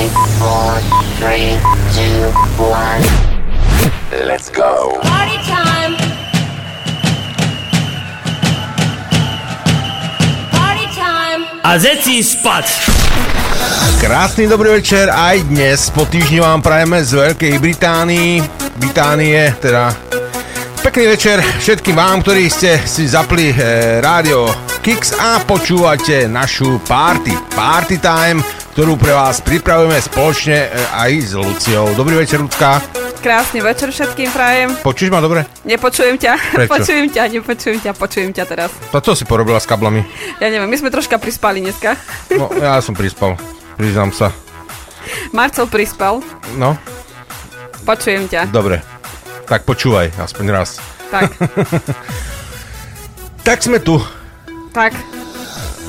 Five, four, three, two, one. Let's go. Party time! Party time! A zeci spať! Krásny dobrý večer aj dnes. Po týždni vám prajeme z Veľkej Británii. Británie, teda Pekný večer všetkým vám, ktorí ste si zapli e, rádio Kix a počúvate našu party, party time, ktorú pre vás pripravujeme spoločne e, aj s Luciou. Dobrý večer, Lucka. Krásny večer všetkým prajem. Počuješ ma dobre? Nepočujem ťa. Prečo? Počujem ťa, nepočujem ťa, počujem ťa teraz. To čo si porobila s kablami? Ja neviem, my sme troška prispali dneska. No, ja som prispal, priznám sa. Marcel prispal, No, počujem ťa. dobre. Tak počúvaj, aspoň raz. Tak, Tak sme tu. tak,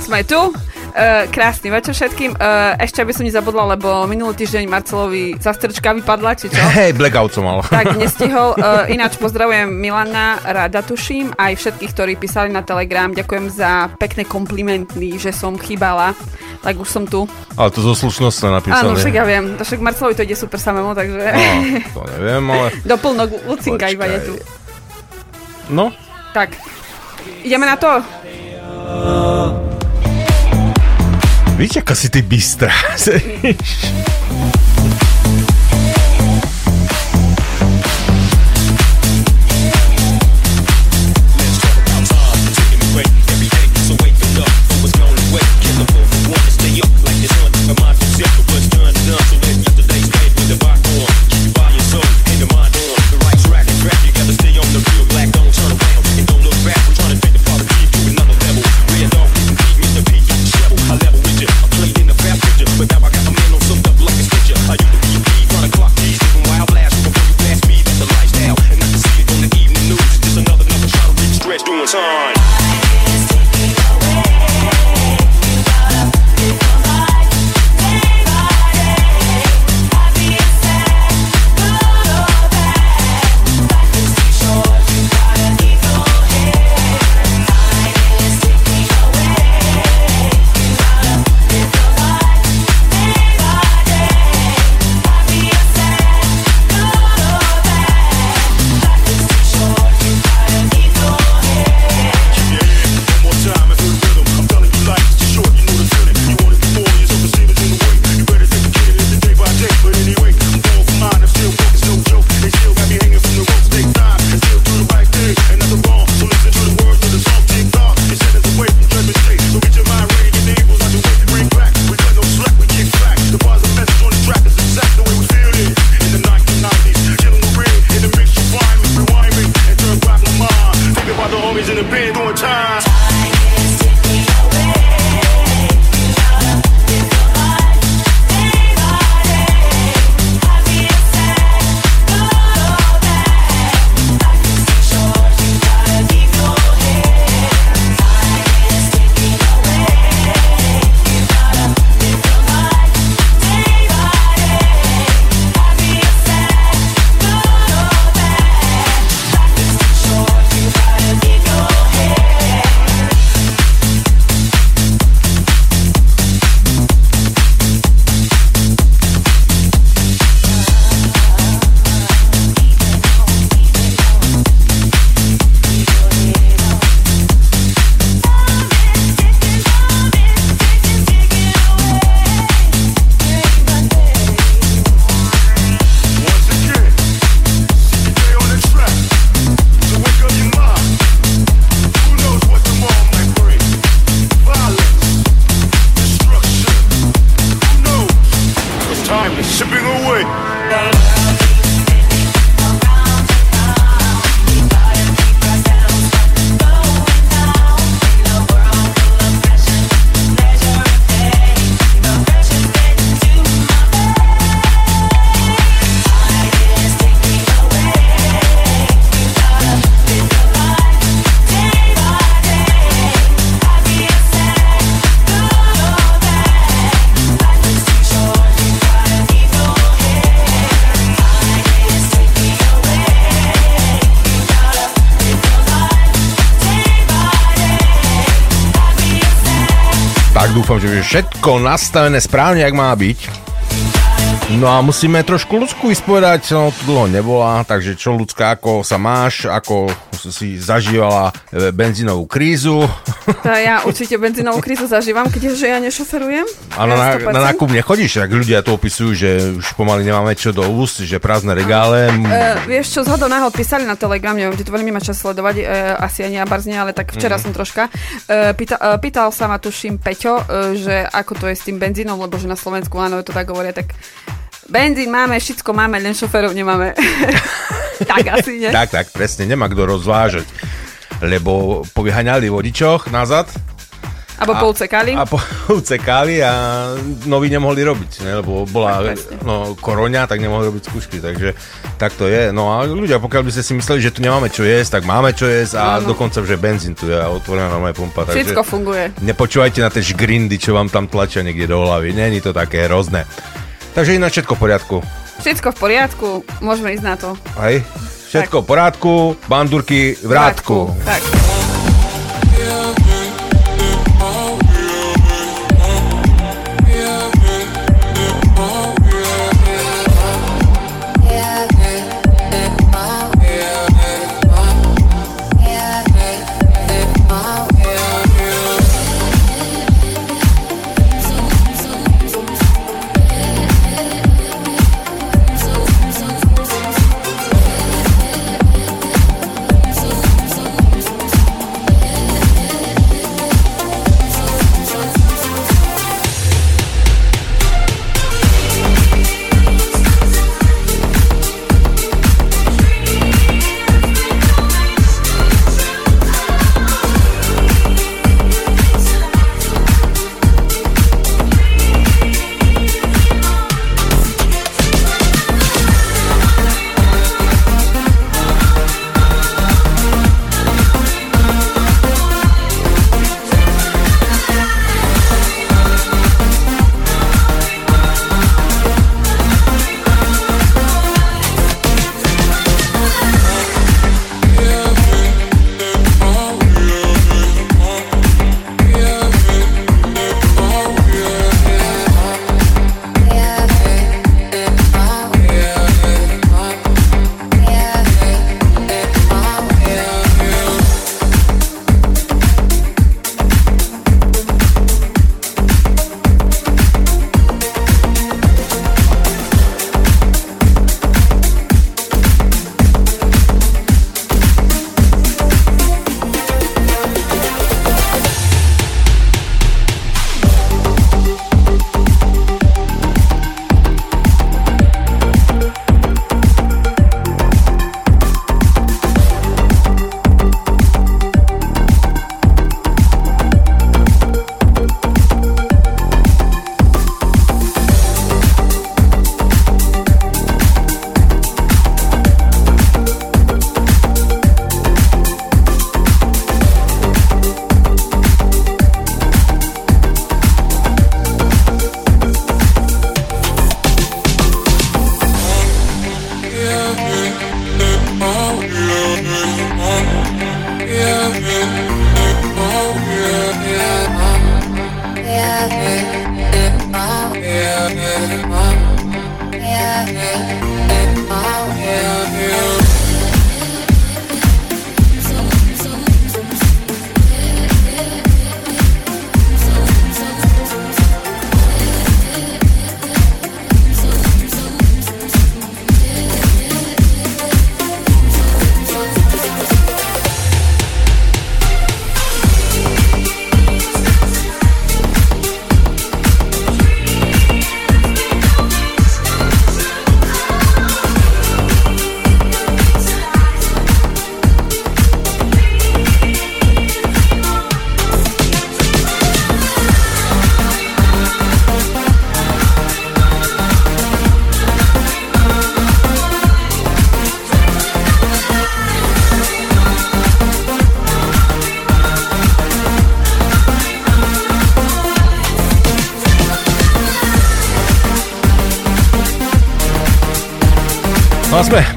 sme tu. Uh, krásny večer všetkým. Uh, ešte aby som nezabudla, lebo minulý týždeň Marcelovi zastrčka vypadla, či čo? Hej, blackout som mal. Tak nestihol. Uh, ináč pozdravujem Milana, rada tuším, aj všetkých, ktorí písali na Telegram. Ďakujem za pekné komplimenty, že som chýbala. Tak už som tu. Ale to zo slušnosti napísané. Áno, však ja viem. To však Marcelovi to ide super samému, takže... No, to neviem, ale... Doplnok Lucinka iba je tu. No, Tak, ideme na to. Víš, aká si ty bystrá. všetko nastavené správne, jak má byť. No a musíme trošku ľudsku vyspovedať, no tu dlho nebola, takže čo ľudská, ako sa máš, ako si zažívala e, benzínovú krízu. To ja určite benzínovú krízu zažívam, keďže ja nešoferujem. A na, na, na 100%. nákup nechodíš, tak ľudia to opisujú, že už pomaly nemáme čo do úst, že prázdne regále. Uh, vieš čo, zhodou náhod písali na Telegram, neviem, či to veľmi má čas sledovať, uh, asi ani ja barzne, ale tak včera Mhm. som troška. Uh, pýta, uh, pýtal sa ma, tuším, Peťo, uh, že ako to je s tým benzínom, lebo že na Slovensku áno, to tak hovoria, tak benzín máme, všetko máme, len šoferov nemáme. tak asi, nie? Tak, tak, presne, nemá kto rozvážať. Lebo povyhaňali vodičoch nazad Abo poucekali. a po, ucekali a noví nemohli robiť, ne? lebo bola no, koroňa, tak nemohli robiť skúšky, takže tak to je. No a ľudia, pokiaľ by ste si mysleli, že tu nemáme čo jesť, tak máme čo jesť a Áno. dokonca, že benzín tu je a otvorená normálne pumpa. Takže Všetko funguje. nepočúvajte na tie žgrindy, čo vám tam tlačia niekde do hlavy. Není to také hrozné. Takže ináč všetko v poriadku. Všetko v poriadku, môžeme ísť na to. Hej? Všetko v poriadku, bandurky v rádku. Tak.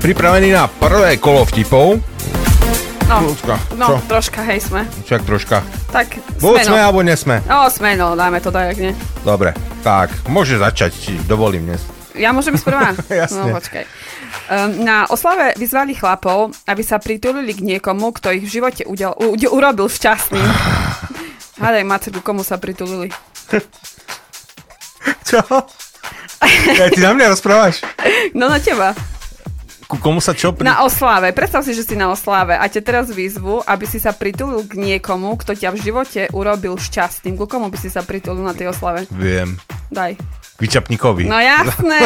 Pripravení na prvé kolo vtipov. No, Ľudská, no čo? troška, hej, sme. Však troška. Tak, Buď sme, sme no. alebo nesme. No, sme, no, dáme to dajak, nie? Dobre, tak, môže začať, či dovolím dnes. Ja môžem ísť prvá? Jasne. No, počkaj. Um, na oslave vyzvali chlapov, aby sa pritulili k niekomu, kto ich v živote udel, u, u, urobil šťastným. Hádaj, Maceku, komu sa pritulili? Čo? Ja, ty na mňa rozprávaš? No na teba. Komu sa čo pri... Na oslave. Predstav si, že si na oslave a ťa teraz výzvu, aby si sa pritulil k niekomu, kto ťa v živote urobil šťastným. Ku komu by si sa pritulil na tej oslave? Viem. Daj. Vyčapníkovi. No jasné.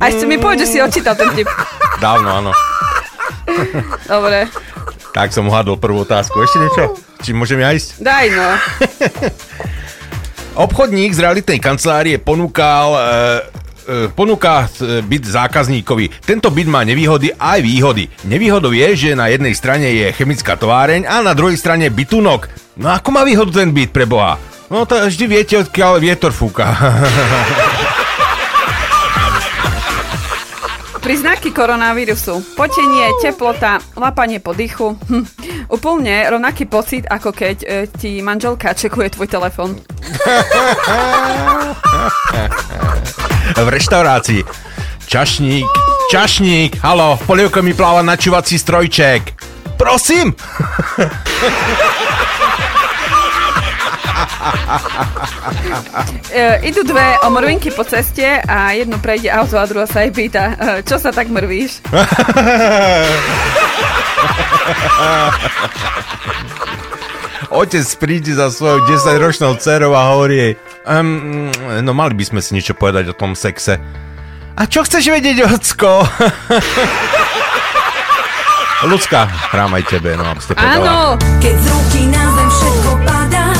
A ešte mi povedz, že si odčítal ten tip. Dávno, áno. Dobre. Tak som uhádol prvú otázku. Ešte niečo? Či môžem ja ísť? Daj no. Obchodník z realitnej kancelárie ponúkal e, ponúka e, byt zákazníkovi. Tento byt má nevýhody aj výhody. Nevýhodou je, že na jednej strane je chemická továreň a na druhej strane bytunok. No ako má výhodu ten byt pre Boha? No to vždy viete, odkiaľ vietor fúka. Príznaky koronavírusu. Potenie, teplota, lapanie po dychu. Hm. Úplne rovnaký pocit, ako keď e, ti manželka čekuje tvoj telefon. v reštaurácii. Čašník, čašník, halo, v polievke mi pláva načúvací strojček. Prosím! E, idú dve omrvinky po ceste a jedno prejde auto a druhá sa jej pýta, e, čo sa tak mrvíš? Otec príde za svojou 10-ročnou dcerou a hovorí jej, um, no mali by sme si niečo povedať o tom sexe. A čo chceš vedieť, ocko? Ľudská, hrám aj tebe, no aby ste. Áno, Keď z ruky na zem všetko padá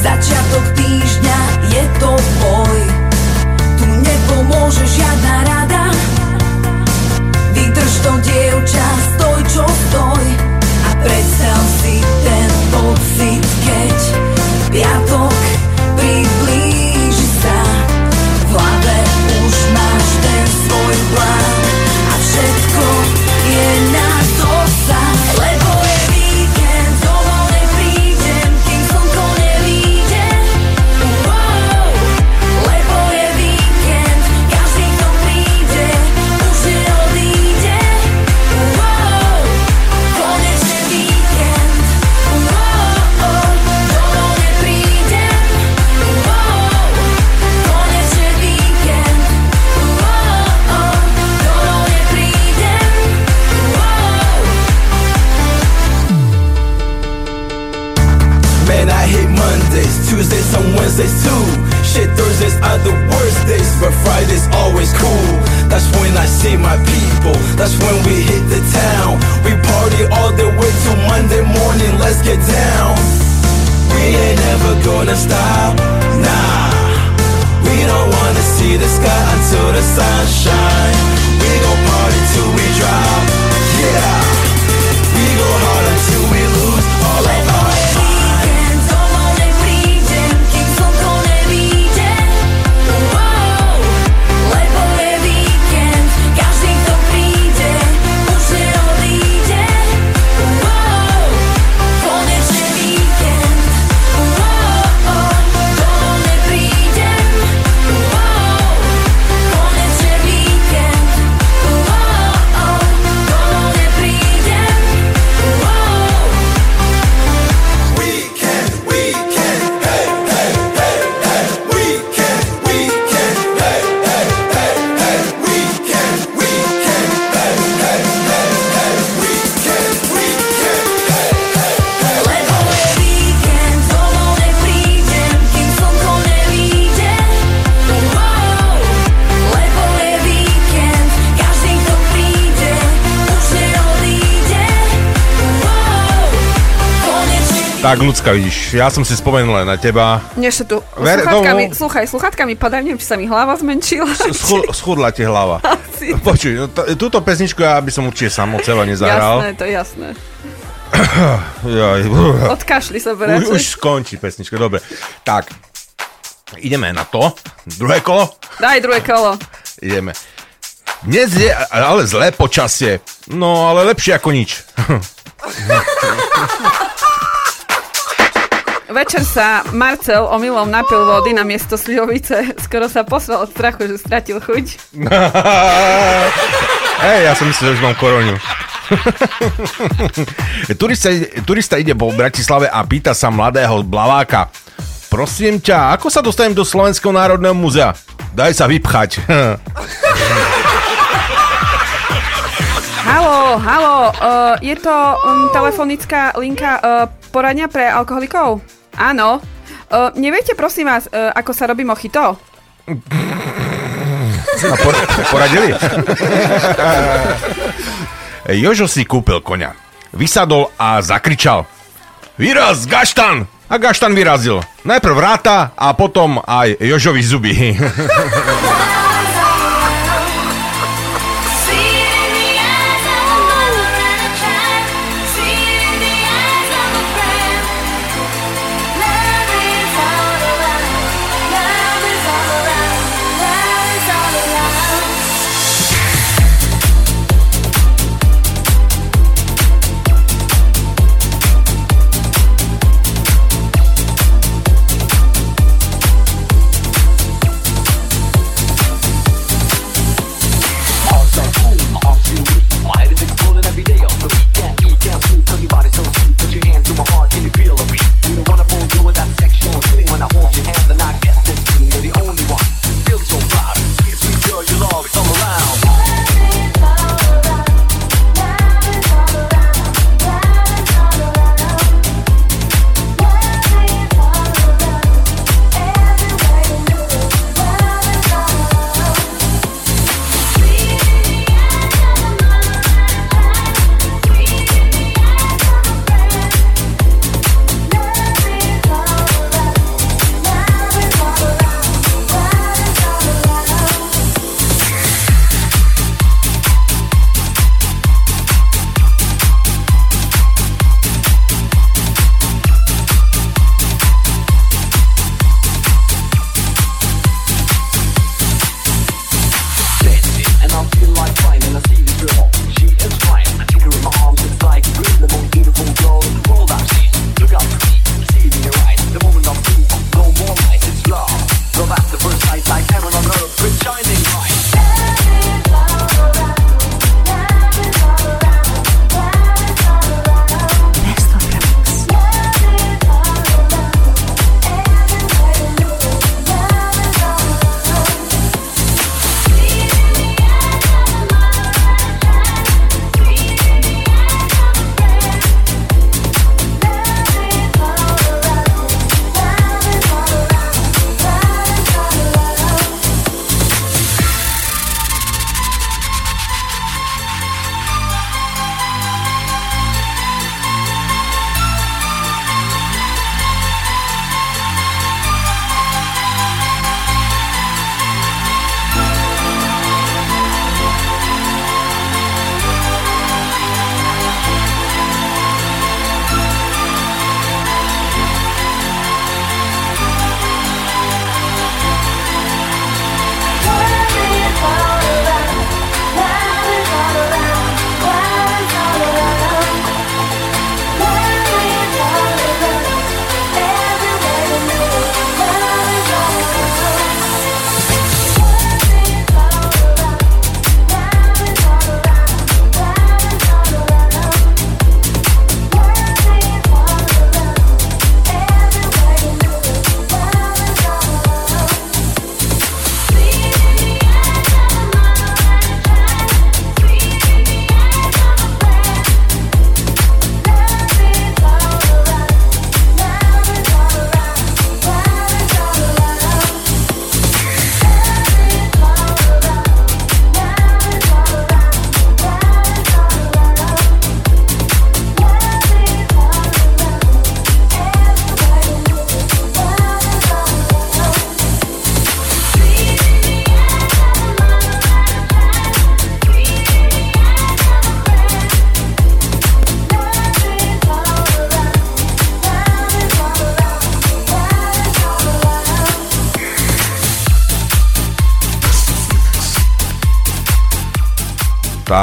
Začiatok týždňa je to boj Tu nepomôže žiadna rada Vydrž to dievča, Tuesdays, and Wednesdays too. Shit, Thursdays are the worst days, but Friday's always cool. That's when I see my people, that's when we hit the town. We party all the way till Monday morning, let's get down. We ain't never gonna stop, nah. We don't wanna see the sky until the sun shine. We gon' party till we drop, yeah. Tak, ľudská, vidíš, ja som si spomenul na teba. Než tu Ver- sluchatkami, no, no. sluchaj, sluchatkami padajú, neviem, či sa mi hlava zmenšila. Schud, schudla ti hlava. Asi. Počuj, no, t- túto pesničku ja by som určite sám od seba nezahral. Jasné, to je jasné. Jaj, Odkašli sa už, už skončí pesnička, dobre. Tak, ideme na to. Druhé kolo? Daj druhé kolo. Ideme. Dnes je ale zlé počasie. No, ale lepšie ako nič. Večer sa Marcel omylom napil vody na miesto slivovice. Skoro sa posval od strachu, že stratil chuť. Hej, ja som myslel, že už mám koronu. turista, turista ide po Bratislave a pýta sa mladého blaváka. Prosím ťa, ako sa dostanem do Slovenského národného múzea? Daj sa vypchať. Halo, halo, uh, je to um, telefonická linka uh, poradňa pre alkoholikov? Áno. Uh, neviete, prosím vás, uh, ako sa robí mochito? A por- poradili? Jožo si kúpil koňa. Vysadol a zakričal. Vyraz, gaštan! A gaštan vyrazil. Najprv vráta a potom aj Jožovi zuby.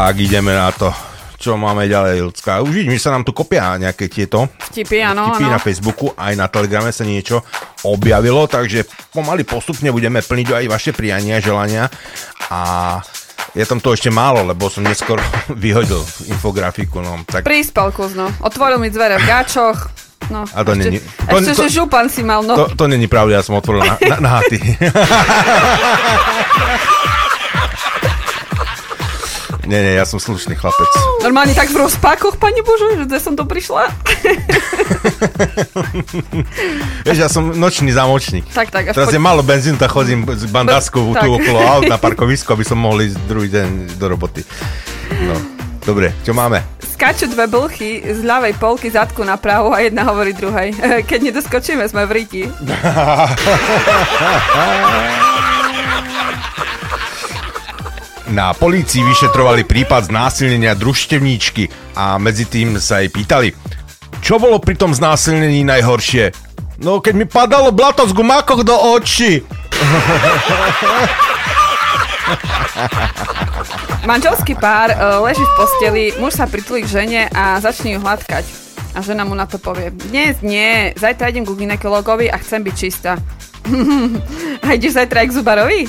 Tak ideme na to. čo máme ďalej, ľudská. Už vidím, že sa nám tu kopia nejaké tieto Vtipy, áno, vtipy áno. na Facebooku, aj na Telegrame sa niečo objavilo, takže pomaly postupne budeme plniť aj vaše priania, želania a je tam to ešte málo, lebo som neskôr vyhodil infografiku, no tak Prispal kuzno. Otvoril mi dvere v gačoch. No, A to ešte, není- to- ešte, to- že župan si mal, no. to, to není pravda, ja som otvoril na, na, na haty. nie, nie, ja som slušný chlapec. Normálne tak v rozpákoch, pani Bože, že som to prišla. Vieš, ja som nočný zamočník. tak, tak. Teraz je málo benzínu, tak chodím s bandáskou tu okolo aut na parkovisku, aby som mohol ísť druhý deň do roboty. No, dobre, čo máme? Skáču dve blchy z ľavej polky zadku na pravú a jedna hovorí druhej. Keď nedoskočíme, sme v riti. Na polícii vyšetrovali prípad znásilnenia družstevníčky a medzi tým sa jej pýtali, čo bolo pri tom znásilnení najhoršie? No, keď mi padalo blato z gumákoch do očí. Manželský pár e, leží v posteli, muž sa pritulí k žene a začne ju hladkať. A žena mu na to povie, dnes nie, zajtra idem ku ginekologovi a chcem byť čistá. A ideš zajtra aj k zubarovi?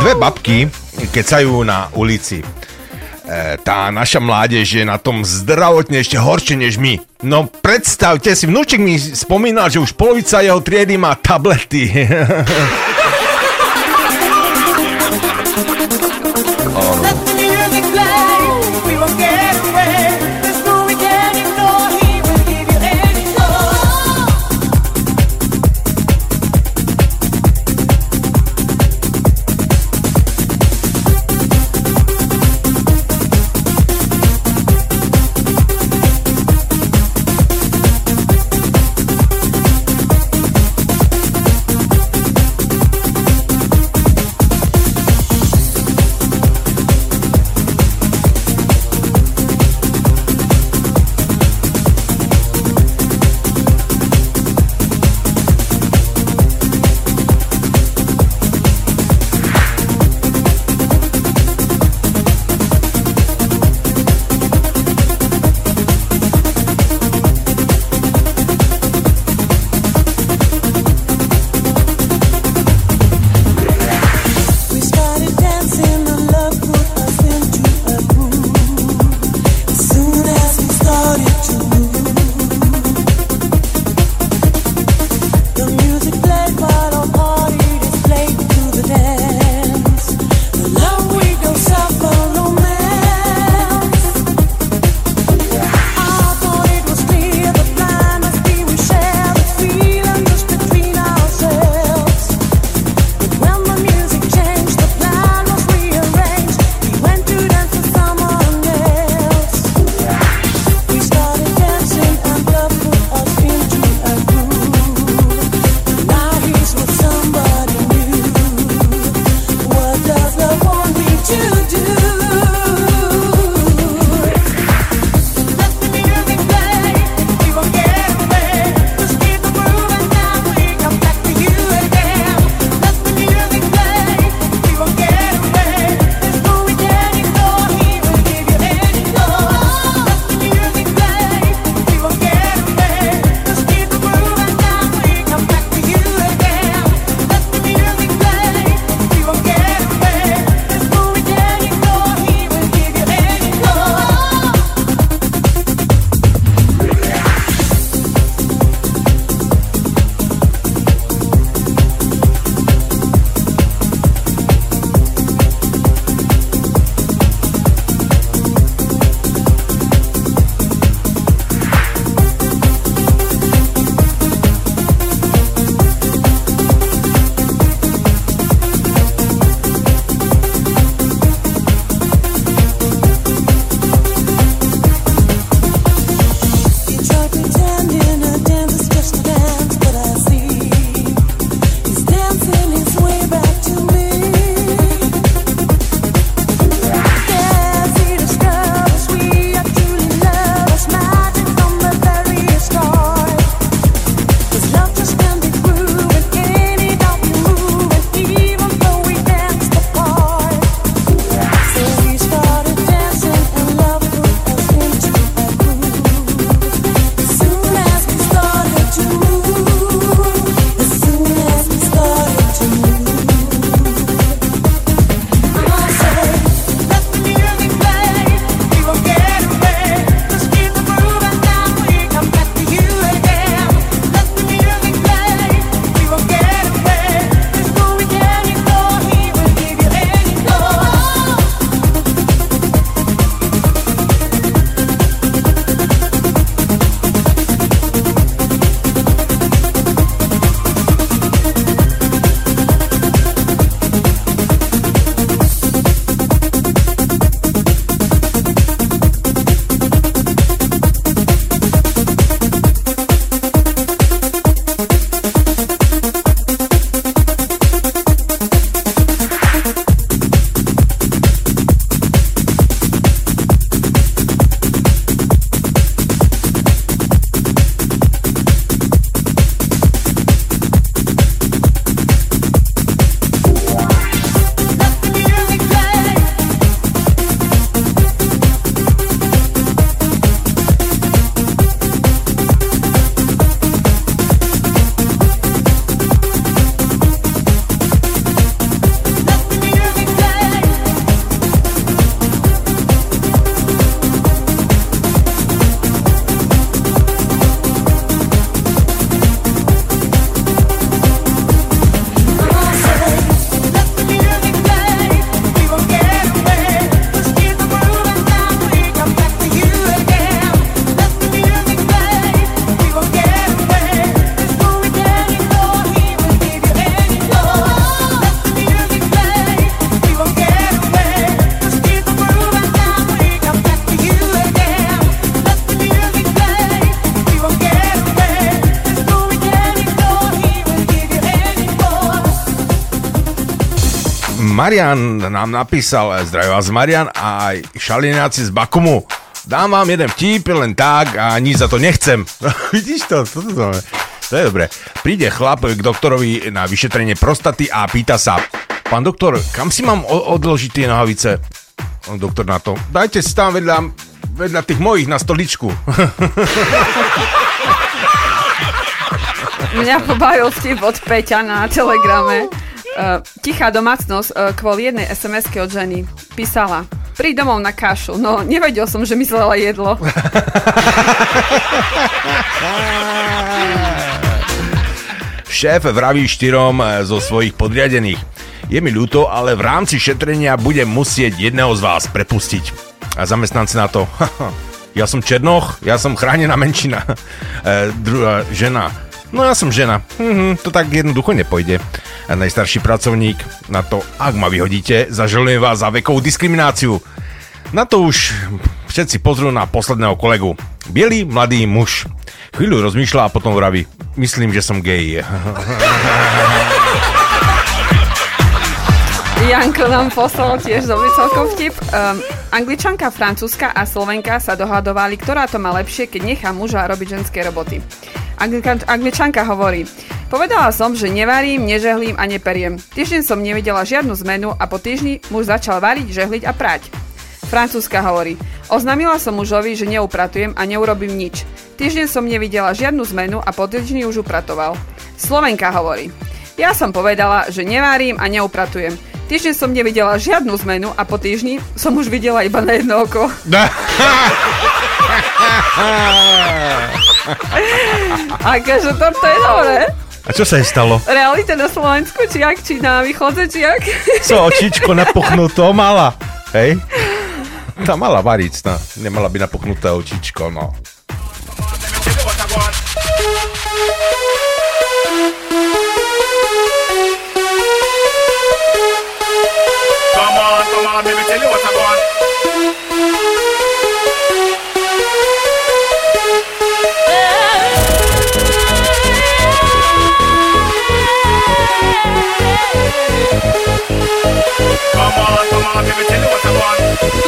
Dve babky kecajú na ulici. E, tá naša mládež je na tom zdravotne ešte horšie než my. No predstavte si, vnúček mi spomínal, že už polovica jeho triedy má tablety. Let nám napísal, zdravím vás Marian a aj šalináci z Bakumu. Dám vám jeden vtip len tak a nič za to nechcem. Vidíš to? To, to, to, to je dobre. Príde chlap k doktorovi na vyšetrenie prostaty a pýta sa, pán doktor, kam si mám odložiť tie nohavice? On doktor na to, dajte si tam vedľa, vedľa tých mojich na stoličku. Mňa pobavil vtip od Peťa na telegrame. Uh, tichá domácnosť uh, kvôli jednej sms od ženy písala Príď domov na kašu. No, nevedel som, že myslela jedlo. Šéf vraví štyrom eh, zo svojich podriadených. Je mi ľúto, ale v rámci šetrenia budem musieť jedného z vás prepustiť. A zamestnanci na to. Ja som Černoch, ja som chránená menšina. E, druhá žena. No ja som žena. Mhm, to tak jednoducho nepojde. A najstarší pracovník na to, ak ma vyhodíte, zažalujem vás za vekovú diskrimináciu. Na to už všetci pozrú na posledného kolegu. Bielý, mladý muž. Chvíľu rozmýšľa a potom vraví, myslím, že som gej. Janko nám poslal tiež dobrý celkom vtip. Um, Angličanka, Francúzska a Slovenka sa dohadovali, ktorá to má lepšie, keď nechá muža robiť ženské roboty. Angličanka hovorí, povedala som, že nevarím, nežehlím a neperiem. Týždeň som nevidela žiadnu zmenu a po týždni muž začal variť, žehliť a prať. Francúzska hovorí, oznámila som mužovi, že neupratujem a neurobím nič. Týždeň som nevidela žiadnu zmenu a po týždni už upratoval. Slovenka hovorí, ja som povedala, že nevarím a neupratujem. Týždeň som nevidela žiadnu zmenu a po týždni som už videla iba na jedno oko. Akože toto je dobré. A čo sa jej stalo? Realita na Slovensku, či jak, či na východze, či jak? Co, očičko napuchnuto mala. Hej? Tá mala variť, nemala by napuchnuté očičko, no. On, let me tell you what I want. Come on, come on, let me tell you what I want.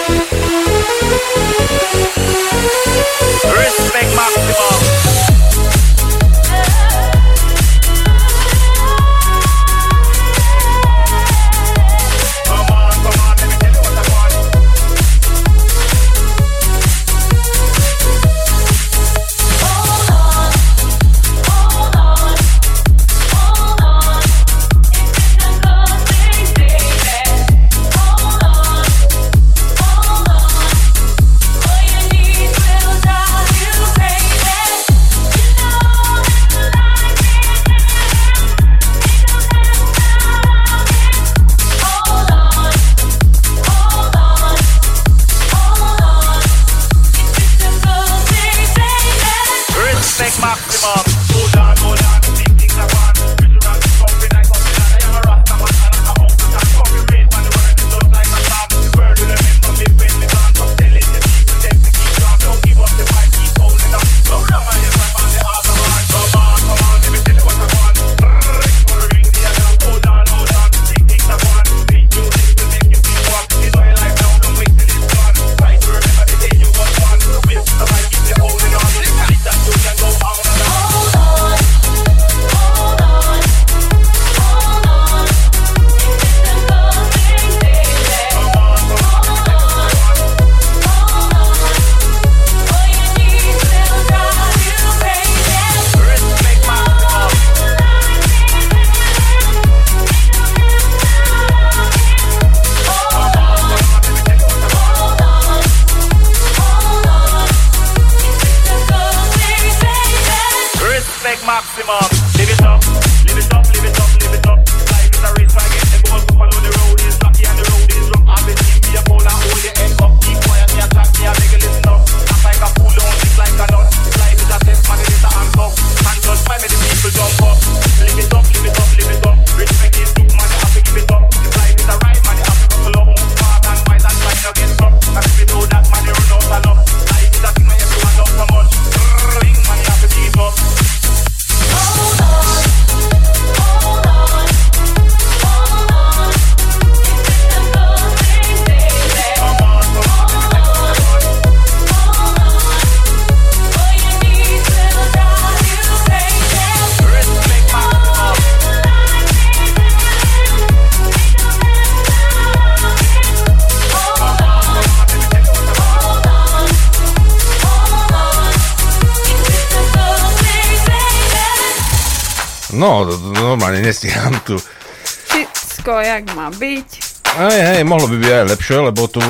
Lepšie, lebo tu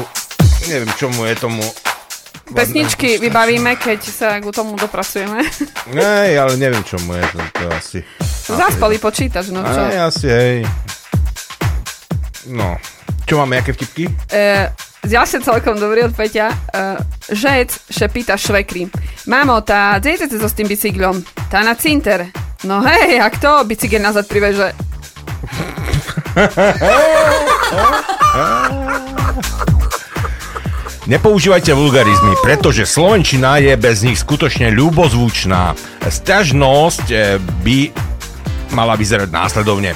neviem, čomu je tomu... Pesničky vybavíme, keď sa k tomu dopracujeme. Hej, ale neviem, čomu je to, to asi... Zaspali počítač, no čo? Hej, asi, hej. No, čo máme, aké vtipky? E, ďalšie celkom dobrý od Peťa. E, žec šepíta švekri. Mamo, tá dejte so s tým bicyklom. Tá na cinter. No hej, a kto bicykel nazad priveže? Nepoužívajte vulgarizmy, pretože slovenčina je bez nich skutočne ľubozvučná. Sťažnosť eh, by mala vyzerať následovne.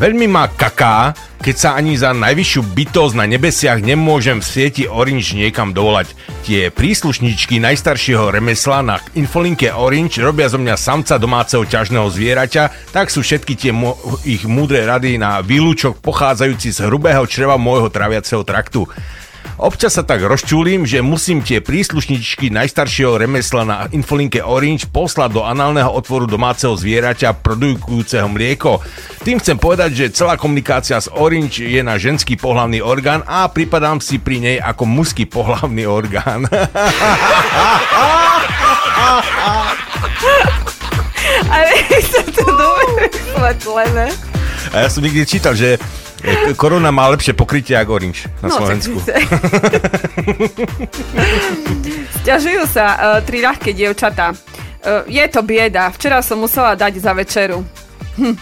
Veľmi ma kaká, keď sa ani za najvyššiu bytosť na nebesiach nemôžem v sieti Orange niekam dovolať. Tie príslušničky najstaršieho remesla na infolinke Orange robia zo mňa samca domáceho ťažného zvieraťa, tak sú všetky tie mo- ich múdre rady na výlučok pochádzajúci z hrubého čreva môjho traviaceho traktu. Občas sa tak rozčulím, že musím tie príslušničky najstaršieho remesla na infolinke Orange poslať do análneho otvoru domáceho zvieraťa produkujúceho mlieko. Tým chcem povedať, že celá komunikácia s Orange je na ženský pohlavný orgán a pripadám si pri nej ako mužský pohlavný orgán. Ale sa to dobre vysvetlené. A ja som niekde čítal, že korona má lepšie pokrytie ako Orange na No, Slovensku. Sťažujú sa uh, tri ľahké dievčatá. Uh, je to bieda. Včera som musela dať za večeru. Hm.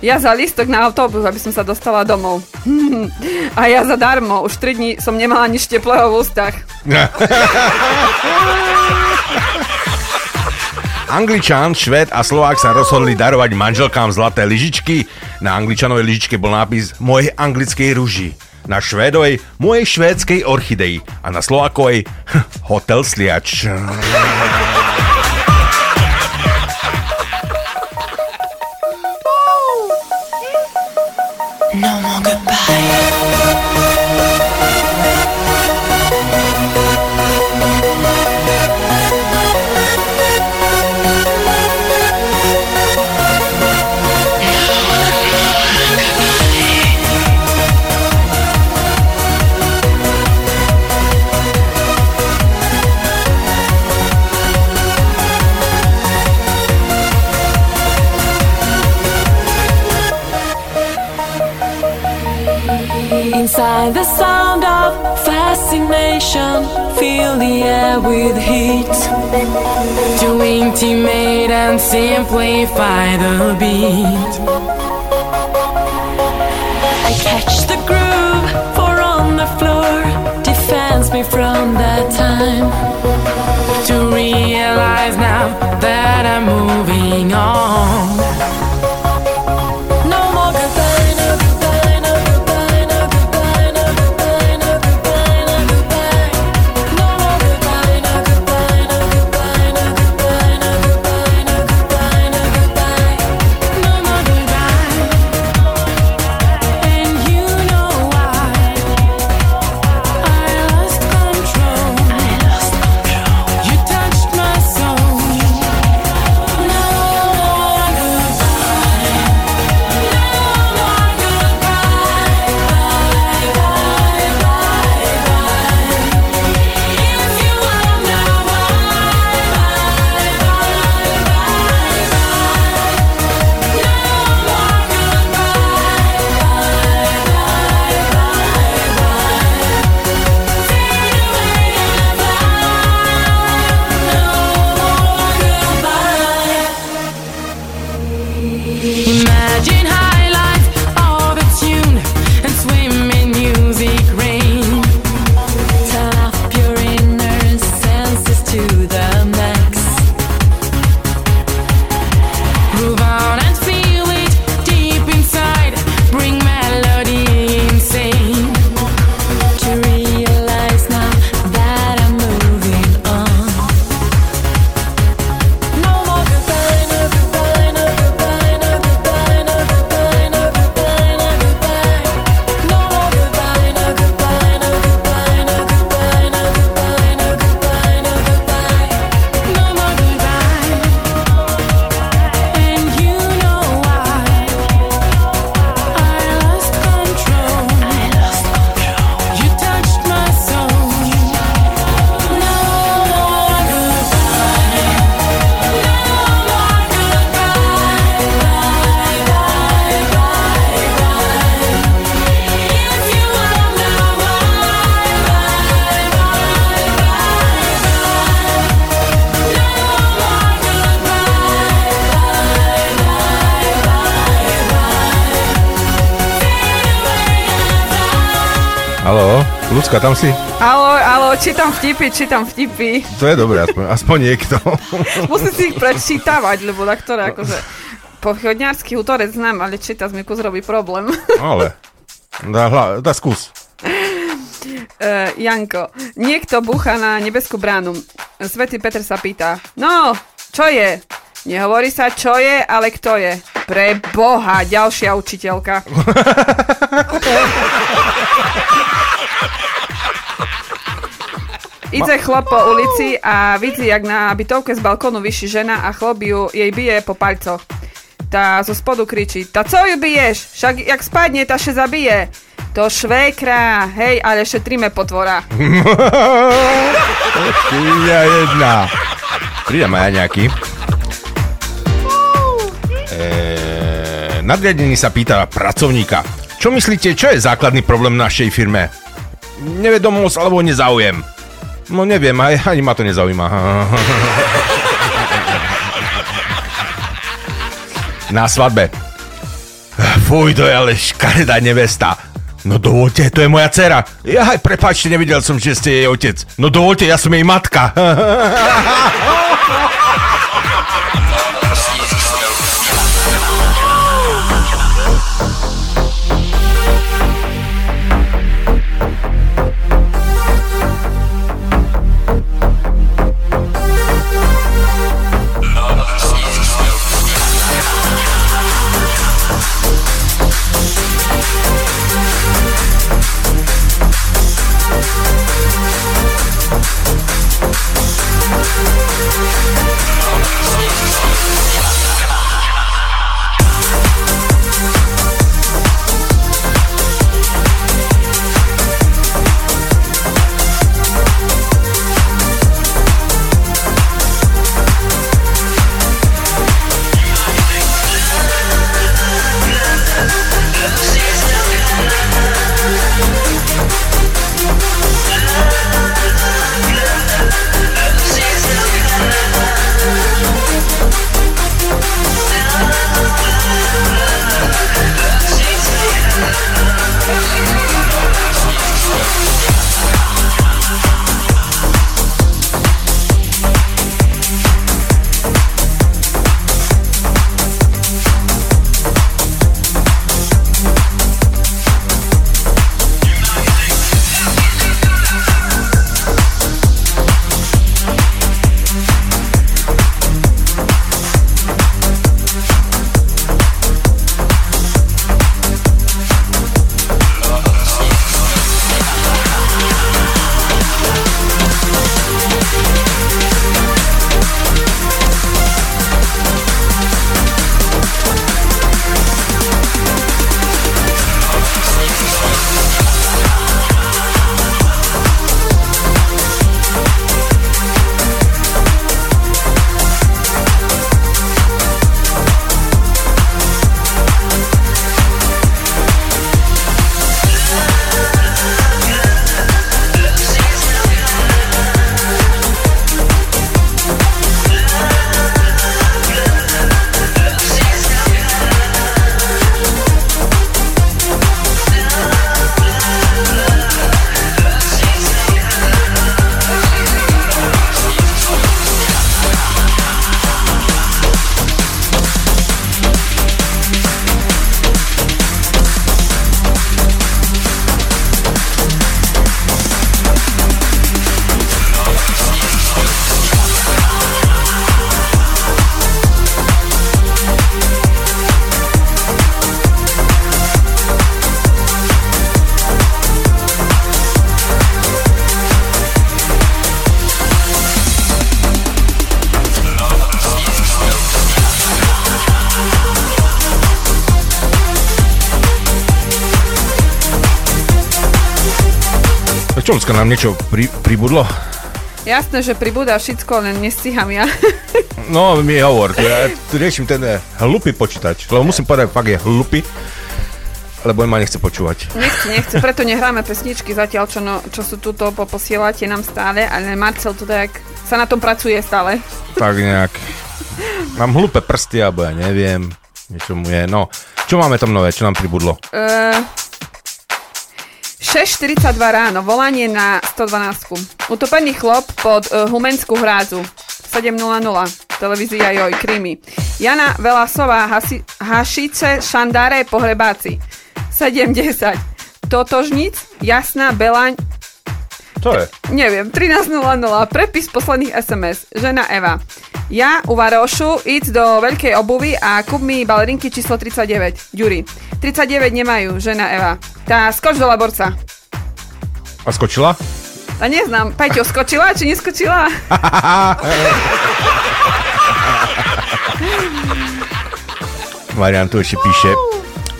Ja za listok na autobus, aby som sa dostala domov. Hm. A ja zadarmo. Už 3 dní som nemala nič teplého v ústach. Angličan, Švéd a Slovák sa rozhodli darovať manželkám zlaté lyžičky. Na angličanovej lyžičke bol nápis Mojej anglickej ruži. Na švédovej Mojej švédskej orchidei. A na Slovákovej Hotel Sliač. To intimate and simplify the beat. I catch the groove, for on the floor defends me from that time. To realize now that I'm moving on. Lucka, tam si? Alo, alo, čítam vtipy, čítam vtipy. To je dobré, aspoň, aspoň niekto. Musím si ich prečítavať, lebo na ktoré akože... Pochodňársky útorec znám, ale čítať mi kus robí problém. Ale, dá, hla, dá skús. Uh, Janko, niekto búcha na nebeskú bránu. Svetý Peter sa pýta, no, čo je? Nehovorí sa, čo je, ale kto je. Pre Boha, ďalšia učiteľka. Ide chlap po ulici a vidí, jak na bytovke z balkónu vyši žena a chlop ju jej bije po palcoch. Tá zo spodu kričí, tá co ju biješ? Však jak spadne, tá še zabije. To švékra, hej, ale šetríme potvora. Svinia jedna. Prídem aj ja nejaký. Eee, nadriadený sa pýta pracovníka. Čo myslíte, čo je základný problém našej firme? Nevedomosť alebo nezáujem? No neviem, aj, ani ma to nezaujíma. Na svadbe. Fuj, to je ale škaredá nevesta. No dovolte, to je moja dcera. Ja aj prepáčte, nevidel som, že ste jej otec. No dovolte, ja som jej matka. Lucka, nám niečo pri, pribudlo? Jasné, že pribúda všetko, len nestíham ja. No, mi hovor, ja riešim ten eh, hlupý počítač, lebo musím povedať, fakt je hlupý, lebo ma nechce počúvať. Nechce, nechce, preto nehráme pesničky zatiaľ, čo, no, čo sú tuto, poposielate nám stále, ale Marcel tu tak sa na tom pracuje stále. Tak nejak. Mám hlúpe prsty, alebo ja neviem, niečo mu je. No, čo máme tam nové, čo nám pribudlo? Uh, 6.42 ráno, volanie na 112. Utopený chlop pod uh, Humenskú hrádzu. 7.00. Televízia Joj, Krymy. Jana Velasová, Hasi, Hašice, Šandáre, Pohrebáci. 7.10. Totožnic, Jasná, Belaň, Čo je? Neviem, 13.00, prepis posledných SMS, žena Eva. Ja u Varošu, ísť do veľkej obuvy a kúp mi balerinky číslo 39, Ďuri. 39 nemajú, žena Eva. Tá, skoč do laborca. A skočila? A neznám, Peťo, skočila či neskočila? Marian tu ešte píše.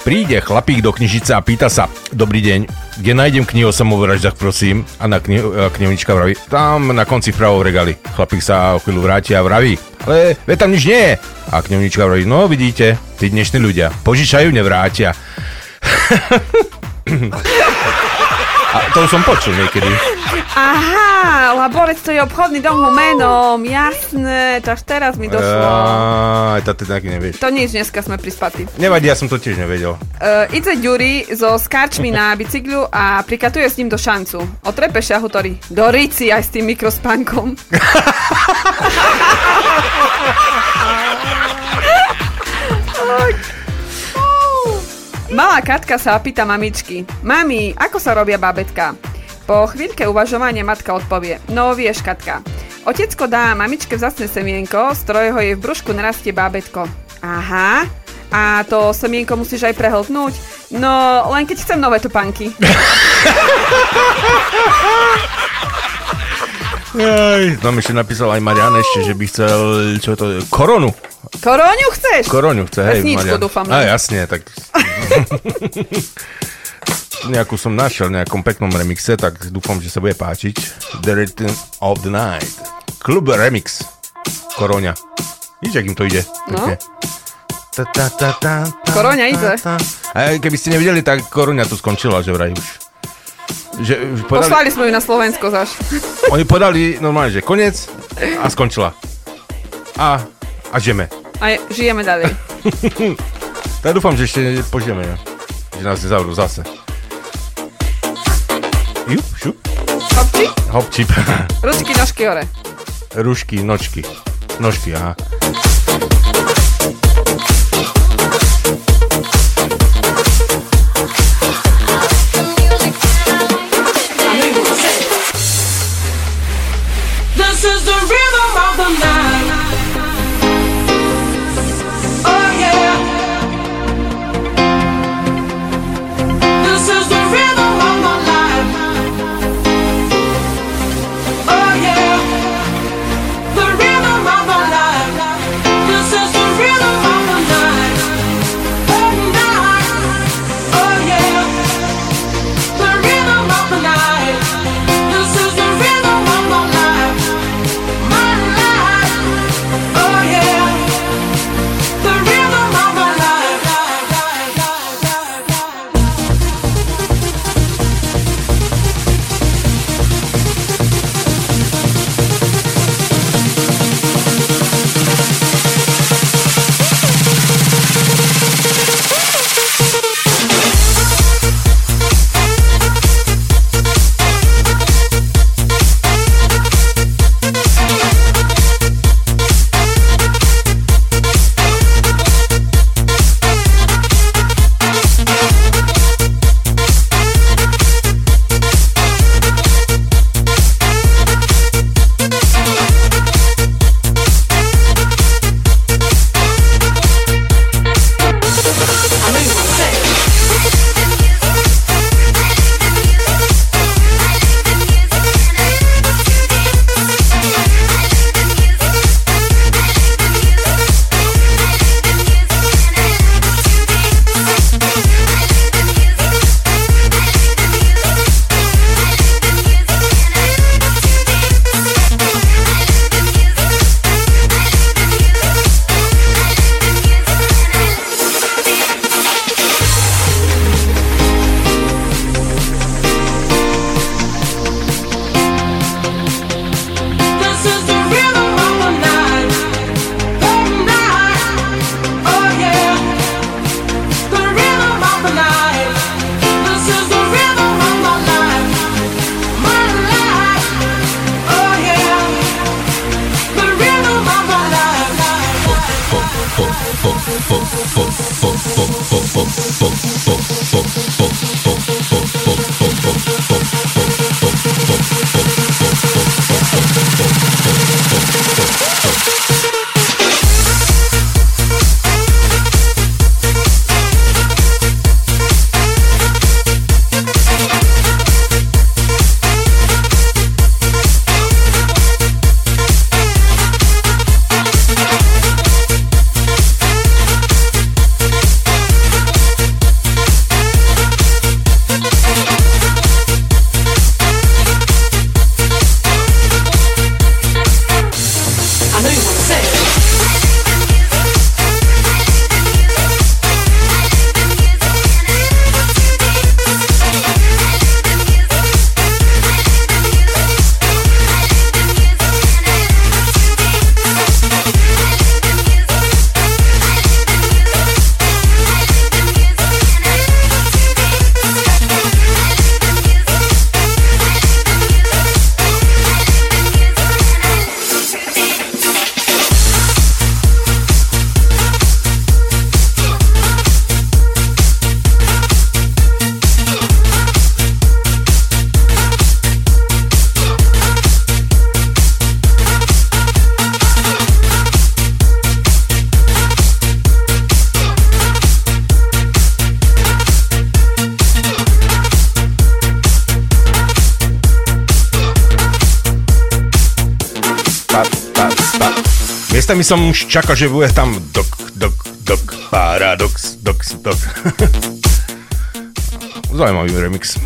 Príde chlapík do knižice a pýta sa, dobrý deň, kde nájdem knihu o samovraždách, prosím? A na kni- a knihovnička vraví, tam na konci vpravo v regali. Chlapík sa o chvíľu vráti a vraví, ale ve tam nič nie je. A knihovnička vraví, no vidíte, tí dnešní ľudia, požičajú, nevrátia. a to už som počul niekedy. Aha, Laborec to je obchodný dom Humenom, jasné, to až teraz mi došlo. Aj to ty taky nevieš. To nič, dneska sme prispatí. Nevadí, ja som to tiež nevedel. Uh, ide Ďuri so skarčmi na bicyklu a prikatuje s ním do šancu. Otrepe šahutory. Do rici aj s tým mikrospánkom. Malá Katka sa pýta mamičky. Mami, ako sa robia bábetka? Po chvíľke uvažovania matka odpovie. No vieš, Katka. Otecko dá mamičke vzácne semienko, z ktorého jej v brúšku narastie bábetko. Aha, a to semienko musíš aj prehltnúť? No, len keď chcem nové topánky. Aj, no ešte napísal aj Marian ešte, že by chcel, čo to je, koronu. Koroňu chceš? Koronu chce, hej, Pesničku Marian. dúfam, A ne? jasne, tak... Nejakú som našiel v nejakom peknom remixe, tak dúfam, že sa bude páčiť. The Rhythm of the Night. Klub Remix. Koroňa. Víš, ak im to ide? No. Pekne. Ide. A keby ste nevideli, tak Koroňa tu skončila, že vraj už. Že, povedali, Poslali sme ju na Slovensko zaš. oni podali normálne, že koniec a skončila. A, a žeme. A je- žijeme ďalej. Tak dúfam, že ešte požijeme, ne? že nás nezavrú zase. Jup, šup, Hopči, hop, čip. ručky, nožky hore. Rušky, nočky. Nožky, aha. Miestami som už čakal, že bude tam dok, dok, dok, paradox, dok, dok. Zaujímavý remix.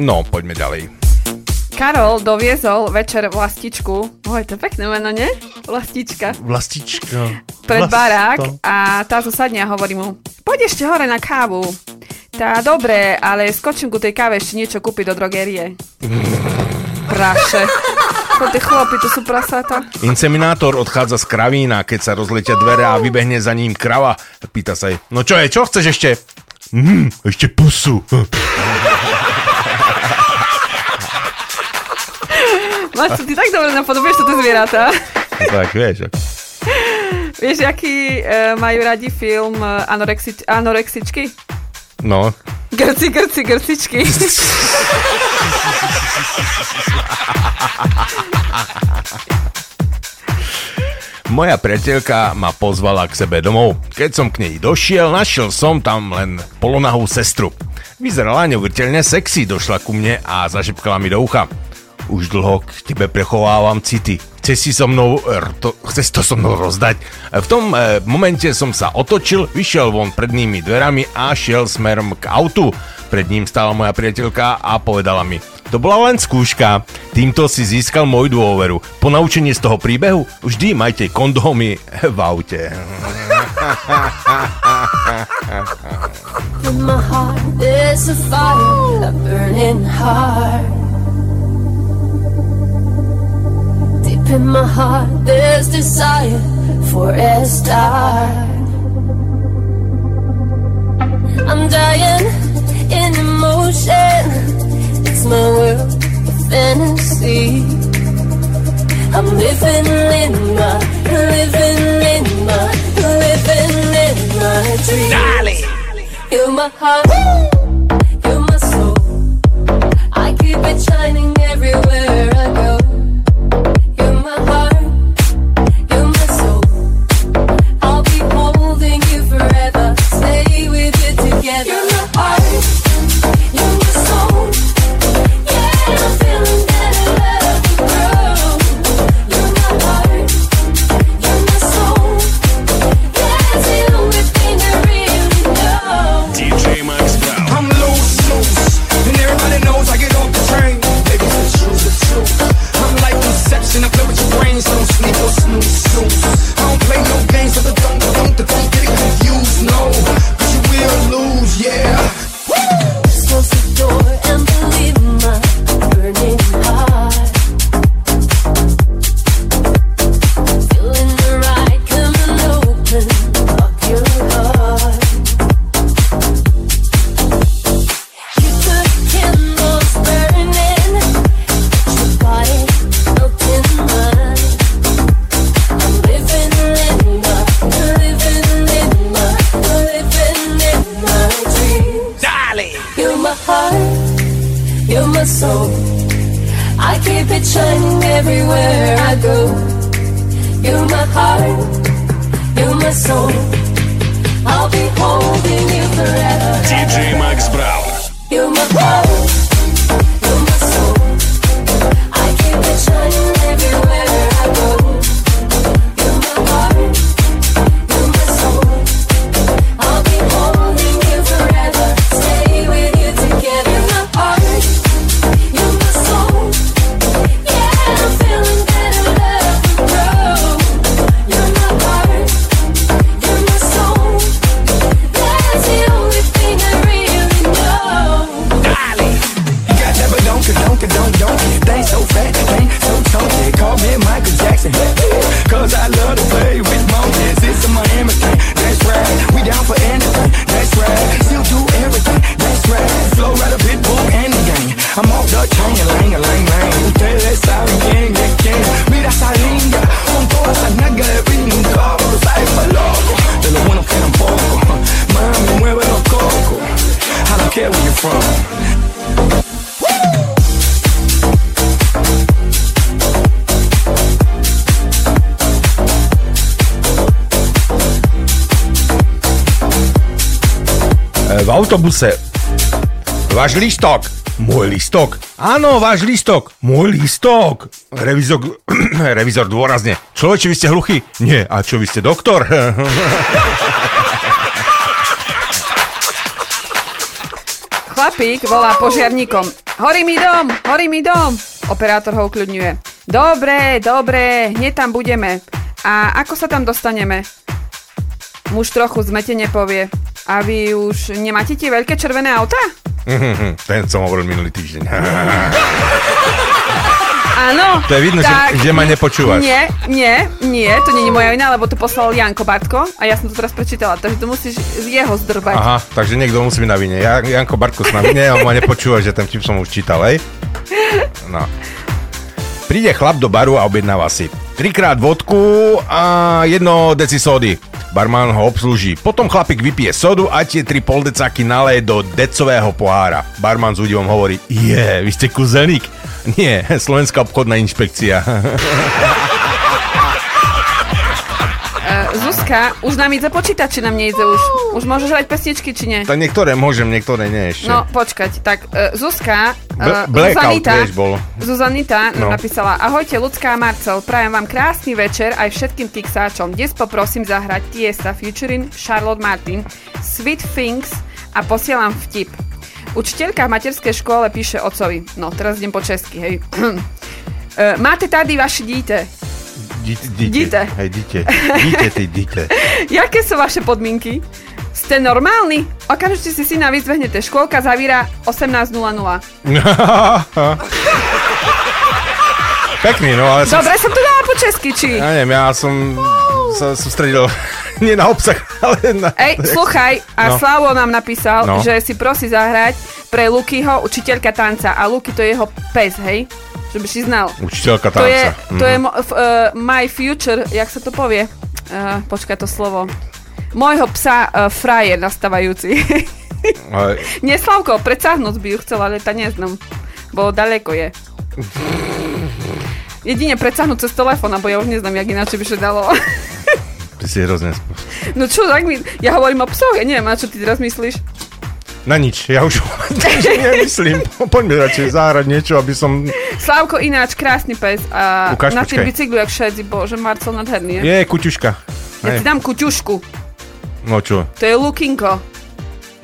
No, poďme ďalej. Karol doviezol večer vlastičku. Oj, to je pekné meno, nie? Vlastička. Vlastička. Pred barák a tá zosadne a hovorí mu, poď ešte hore na kávu. Tá, dobre, ale skočím ku tej káve ešte niečo kúpiť do drogerie. Praše. To tie chlapi, to sú prasata. Inseminátor odchádza z kravína, keď sa rozletia dvere a vybehne za ním krava. Pýta sa jej, no čo je, čo chceš ešte? Hm, ešte pusu. Máš, ty tak dobre napodobuješ toto zvieratá. tak vieš. ako- Vieš, aký e, majú radi film e, anorexi- anorexičky? No, Grci, grci, grcičky. Moja priateľka ma pozvala k sebe domov. Keď som k nej došiel, našiel som tam len polonahú sestru. Vyzerala neuveriteľne sexy, došla ku mne a zašepkala mi do ucha. Už dlho k tebe prechovávam city. Chce si so mnou, r- to, chce to so mnou rozdať? V tom e, momente som sa otočil, vyšiel von prednými dverami a šiel smerom k autu. Pred ním stála moja priateľka a povedala mi, to bola len skúška. Týmto si získal moju dôveru. Po naučení z toho príbehu vždy majte kondómy v aute. In my heart. In my heart, there's desire for a star. I'm dying in emotion. It's my world of fantasy. I'm living in my, living in my, living in my dream. You're my heart, you're my soul. I keep it shining everywhere I go. Autobuse. Váš lístok. Môj lístok. Áno, váš lístok. Môj lístok. Revizor, revizor dôrazne. Človeče, vy ste hluchý? Nie. A čo, vy ste doktor? Chlapík volá požiarníkom. Horí mi dom, horí mi dom. Operátor ho ukľudňuje. Dobre, dobre, hneď tam budeme. A ako sa tam dostaneme? Muž trochu zmetene povie. A vy už nemáte tie veľké červené auta? Ten som hovoril minulý týždeň. Áno. To je vidno, že- že ma nepočúvaš. Nie, nie, nie, to nie je moja vina, lebo to poslal Janko Bartko a ja som to teraz prečítala, takže to musíš z jeho zdrbať. Aha, takže niekto musí byť na vine. Ja, Janko Bartko na vine, on ma nepočúva, že ten vtip som už čítal, hej? No. Príde chlap do baru a objednáva si trikrát vodku a jedno deci sody. Barman ho obslúži. Potom chlapík vypije sodu a tie tri poldecáky naleje do decového pohára. Barman s údivom hovorí, je, vy ste kuzeník. Nie, Slovenská obchodná inšpekcia. Zuzka, už nám ide počítať, či nám nejde už. Už môžeš hrať pesničky, či nie? tak niektoré môžem, niektoré nie ešte. No, počkať, tak uh, Zuzka, uh, blackout Zuzanita, bol. Zuzanita nám No. napísala Ahojte, ľudská a Marcel, prajem vám krásny večer aj všetkým kiksáčom. Dnes poprosím zahrať Tiesta featuring Charlotte Martin, Sweet Things a posielam vtip. Učiteľka v materskej škole píše ocovi, no teraz idem po česky, hej. Máte tady vaše dítě. Dite, dite. Hej, dite. Dite, ty, dite. Jaké sú vaše podmienky? Ste normálni? Okamžite si syna vyzvehnete. Škôlka zavíra 18.00. Pekný, no ale Dobre, som to dala po česky, či? ja neviem, ja som sa sústredil nie na obsah, ale na... Ej, sluchaj, a No. Slavo nám napísal, No. že si prosí zahrať pre Lukyho učiteľka tanca. A Luky to je jeho pes, hej? Že by si znal. Učiteľka To je, tanca. To je mo- f, uh, my future, jak sa to povie? Uh, počkaj to slovo. Môjho psa uh, frajer nastávajúci. Ale Nie, Slavko, predsahnuť by ju chcela, ale tá neznám. Bo daleko je. Jedine predsahnuť cez telefón, bo ja už neznám, jak ináč by sa dalo. Ty si hrozne... No čo, tak mi... Ja hovorím o psoch, ja neviem, na čo ty teraz myslíš. Na nič, ja už nemyslím. Poďme radšej zahrať niečo, aby som... Slavko ináč, krásny pes a Ukáž, na tým bicyklu, jak všetci, bože, Marcel nadherný. Je. Je, kuťuška. Ja Hej. ti dám kuťušku, No čo? to je Lukinko.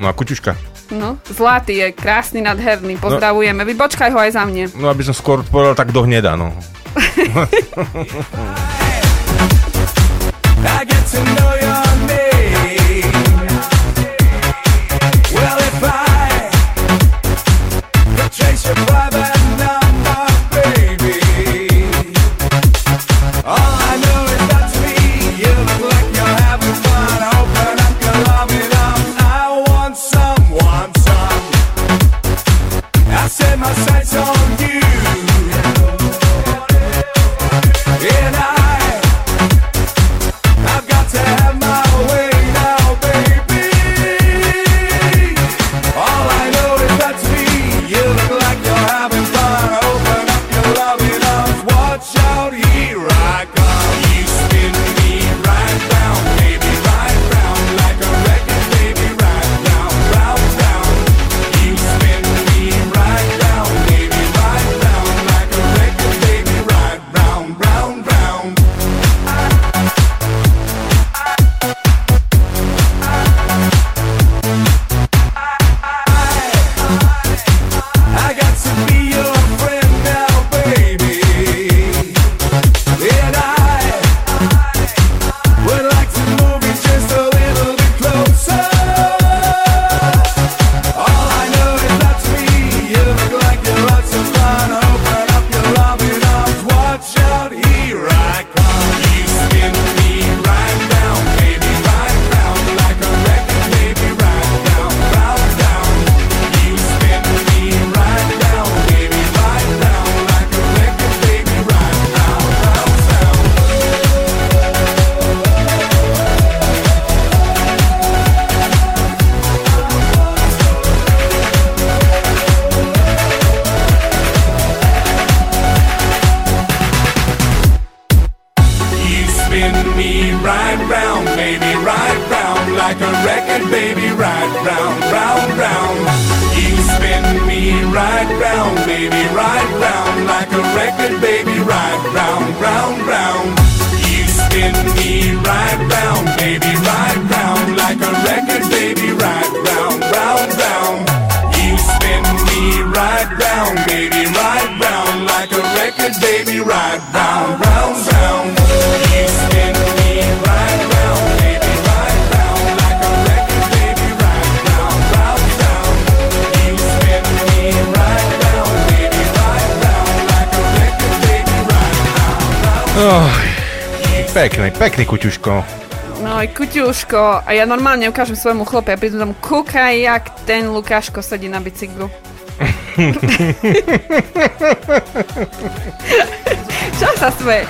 No a kuťuška. No, zlatý je, krásny, nadherný, pozdravujeme. Vy počkaj ho aj za mne. No aby som skôr povedal tak do hneda, no. I get to know your pekný, kuťuško. No aj kuťuško. A ja normálne ukážem svojmu chlape a prídu tam, kúkaj, jak ten Lukáško sedí na bicyklu. Čo sa sme?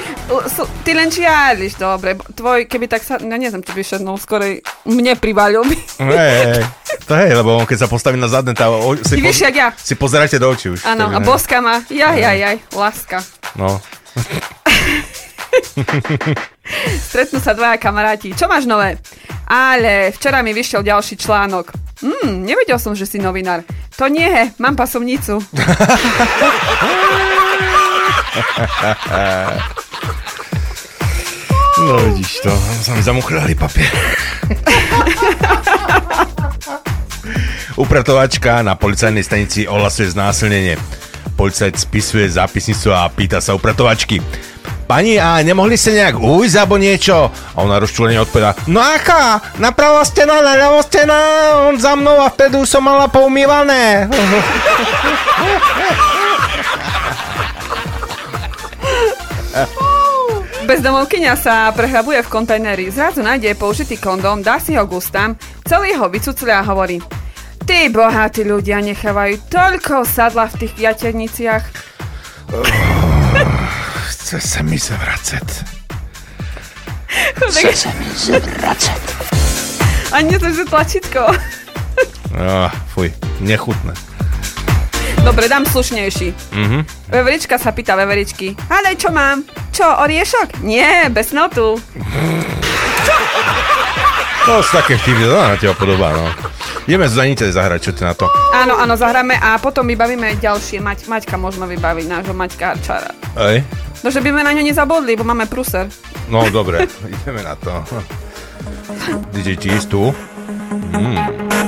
Ty len čiališ, dobre. Tvoj, keby tak sa, ja neviem, či by šednul, skorej mne privalil by. Hej, to hej, lebo on keď sa postaví na zadné, tá, o, si, Ty jak ja. si pozerajte do očí už. Áno, a boska ma. Jaj, jaj, jaj, láska. No, Stretnú sa dvaja kamaráti. Čo máš nové? Ale včera mi vyšiel ďalší článok. Hmm, nevedel som, že si novinár. To nie, mám pasovnicu. no vidíš to, sa mi zamuchrali papier. Upratovačka na policajnej stanici ohlasuje znásilnenie. Policajt spisuje zápisnicu a pýta sa upratovačky. Pani, a nemohli ste nejak ujsť alebo niečo? A ona rozčulene odpovedá, no aká? Napravo stena, naľavo stena, on za mnou a už som mala poumývané. Bezdomovkyňa sa prehrabuje v kontajneri, zrazu nájde použitý kondóm, dá si ho k ústam, celý ho vycuclia a hovorí Tí bohatí ľudia nechávajú toľko sadla v tých jaterniciach. Chce sa mi zvracať. Chce sa mi A nie to, že tlačítko. Oh, fuj, nechutné. Dobre, dám slušnejší. Mhm. Veverička sa pýta veveričky. Ale čo mám? Čo, oriešok? Nie, bez notu. To sú také vtipy, to na teba podobá, no. Ideme z Zanite zahrať, čo ty na to? Áno, áno, zahráme a potom vybavíme ďalšie. Mať, Maťka možno vybaviť, nášho Maťka Arčara. Ej? No, že by sme na ňo nezabudli, bo máme pruser. No dobre, ideme na to. DJ Cheese tu. No.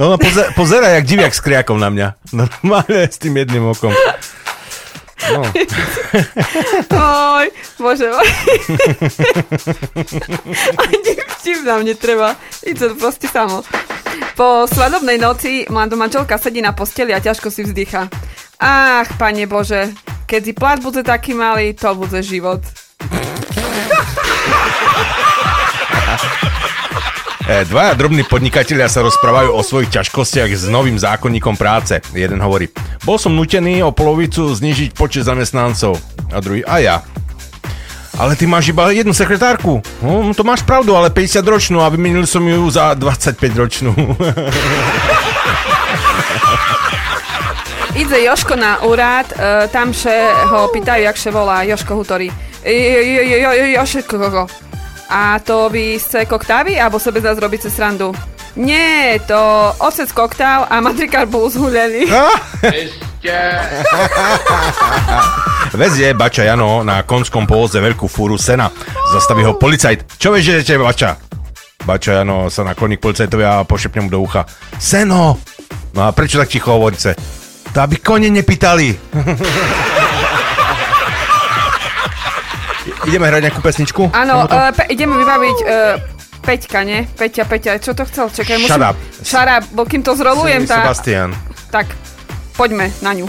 No, no pozera, pozera jak diviak s kriakom na mňa. Normálne s tým jedným okom. No. Oj, bože. Ani vtip nám netreba. Ide to proste samo. Po svadobnej noci mladá manželka sedí na posteli a ťažko si vzdycha. Ach, pane Bože, keď si plat bude taký malý, to bude život. Dvaja drobní podnikatelia sa rozprávajú o svojich ťažkostiach s novým zákonníkom práce. Jeden hovorí, bol som nutený o polovicu znižiť počet zamestnancov. A druhý, a ja. Ale ty máš iba jednu sekretárku. No, to máš pravdu, ale 50 ročnú a vymenil som ju za 25 ročnú. Ide Joško na úrad, e, tam še ho pýtajú, jak še volá Joško jo- Joško. A to vy ste koktávy, alebo sebe zase robíte srandu? Nie, to otec koktáv a matrikár bol zhulený. Vezie Bača Jano na konskom povoze veľkú fúru sena. Zastaví ho policajt. Čo vieš, že Bača? Bača Jano sa nakloní k policajtovi a pošepne mu do ucha. Seno! No a prečo tak ticho hovoríte? To aby kone nepýtali. Ideme hrať nejakú pesničku? Áno, uh, pe- ideme vybaviť uh, Peťka, ne? Peťa, Peťa, čo to chcel? Čakaj, musím... Shut up. Shut up, bo kým to zrolujem, tá... Sebastian. Tak, poďme na ňu.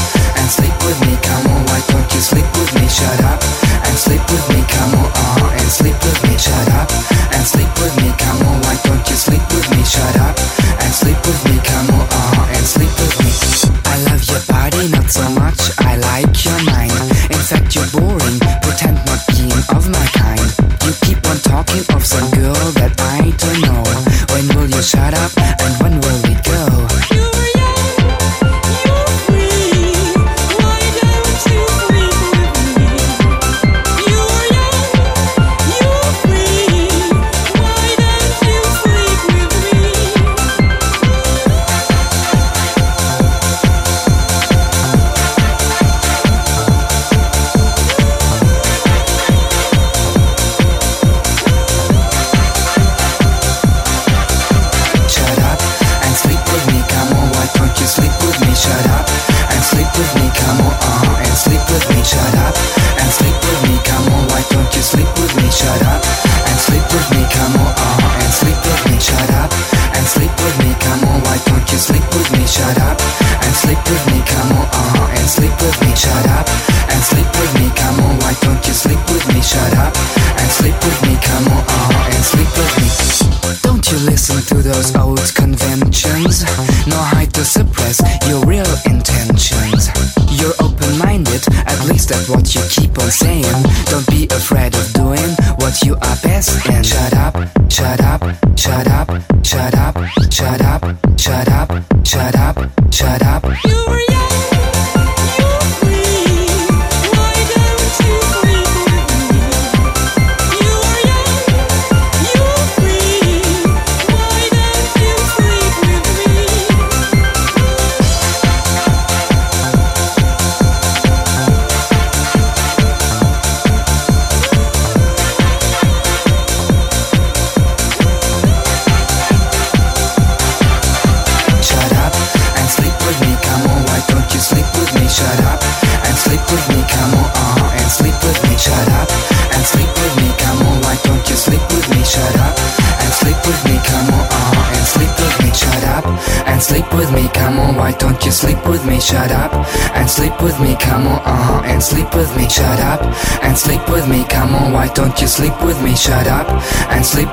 and sleep with me, come on, why don't you sleep with me? Shut up and sleep with me, come on, uh and sleep with me, shut up and sleep with me, come on, why don't you sleep with me? Shut up and sleep with me, come on, uh and sleep with me. I love your body, not so much. I like your mind. In fact, you're boring. Pretend not being of my kind. You keep on talking of some girl that I don't know. When will you shut up and when will we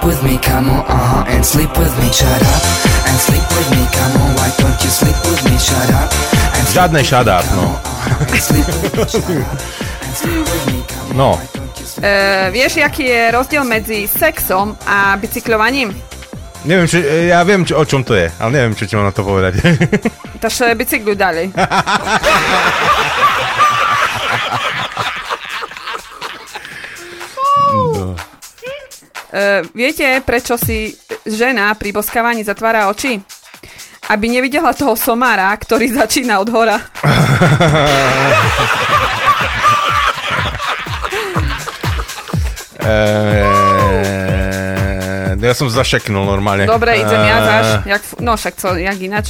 with me, come on, uh huh, and sleep with me. Shut up and sleep with me, come on, why don't you sleep with me? Shut up and Žiadne no. Shut up No. why don't you sleep Uh, vieš, aký je rozdiel medzi sexom a bicykľovaním? Neviem, čo, e, ja viem, čo, o čom to je, ale neviem, čo ti mám na to povedať. Takže bicykluj ďalej. Uh, viete, prečo si žena pri boskávaní zatvára oči? Aby nevidela toho somára, ktorý začína od hora. Eee, ja som zašeknul normálne. Dobre, idem ja Eee, zaš. Jak, no však co, jak inač.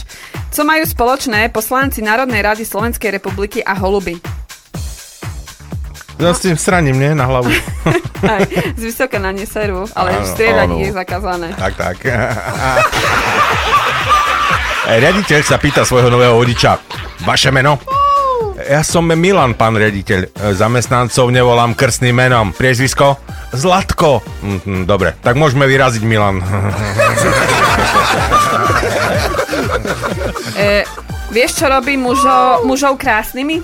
Co majú spoločné poslanci Národnej rady Slovenskej republiky a holuby? Ja s tým straním, nie? Na hlavu. Aj, z vysoka na ne serú, ale Áno, striedať áno. je zakázané. tak, tak. Riaditeľ sa pýta svojho nového vodiča. Vaše meno? Ja som Milan, pán riaditeľ. Zamestnancov nevolám krstným menom. Priezvisko? Zlatko. Mhm, dobre, tak môžeme vyraziť Milan. E, vieš, čo robí mužo, mužov krásnymi?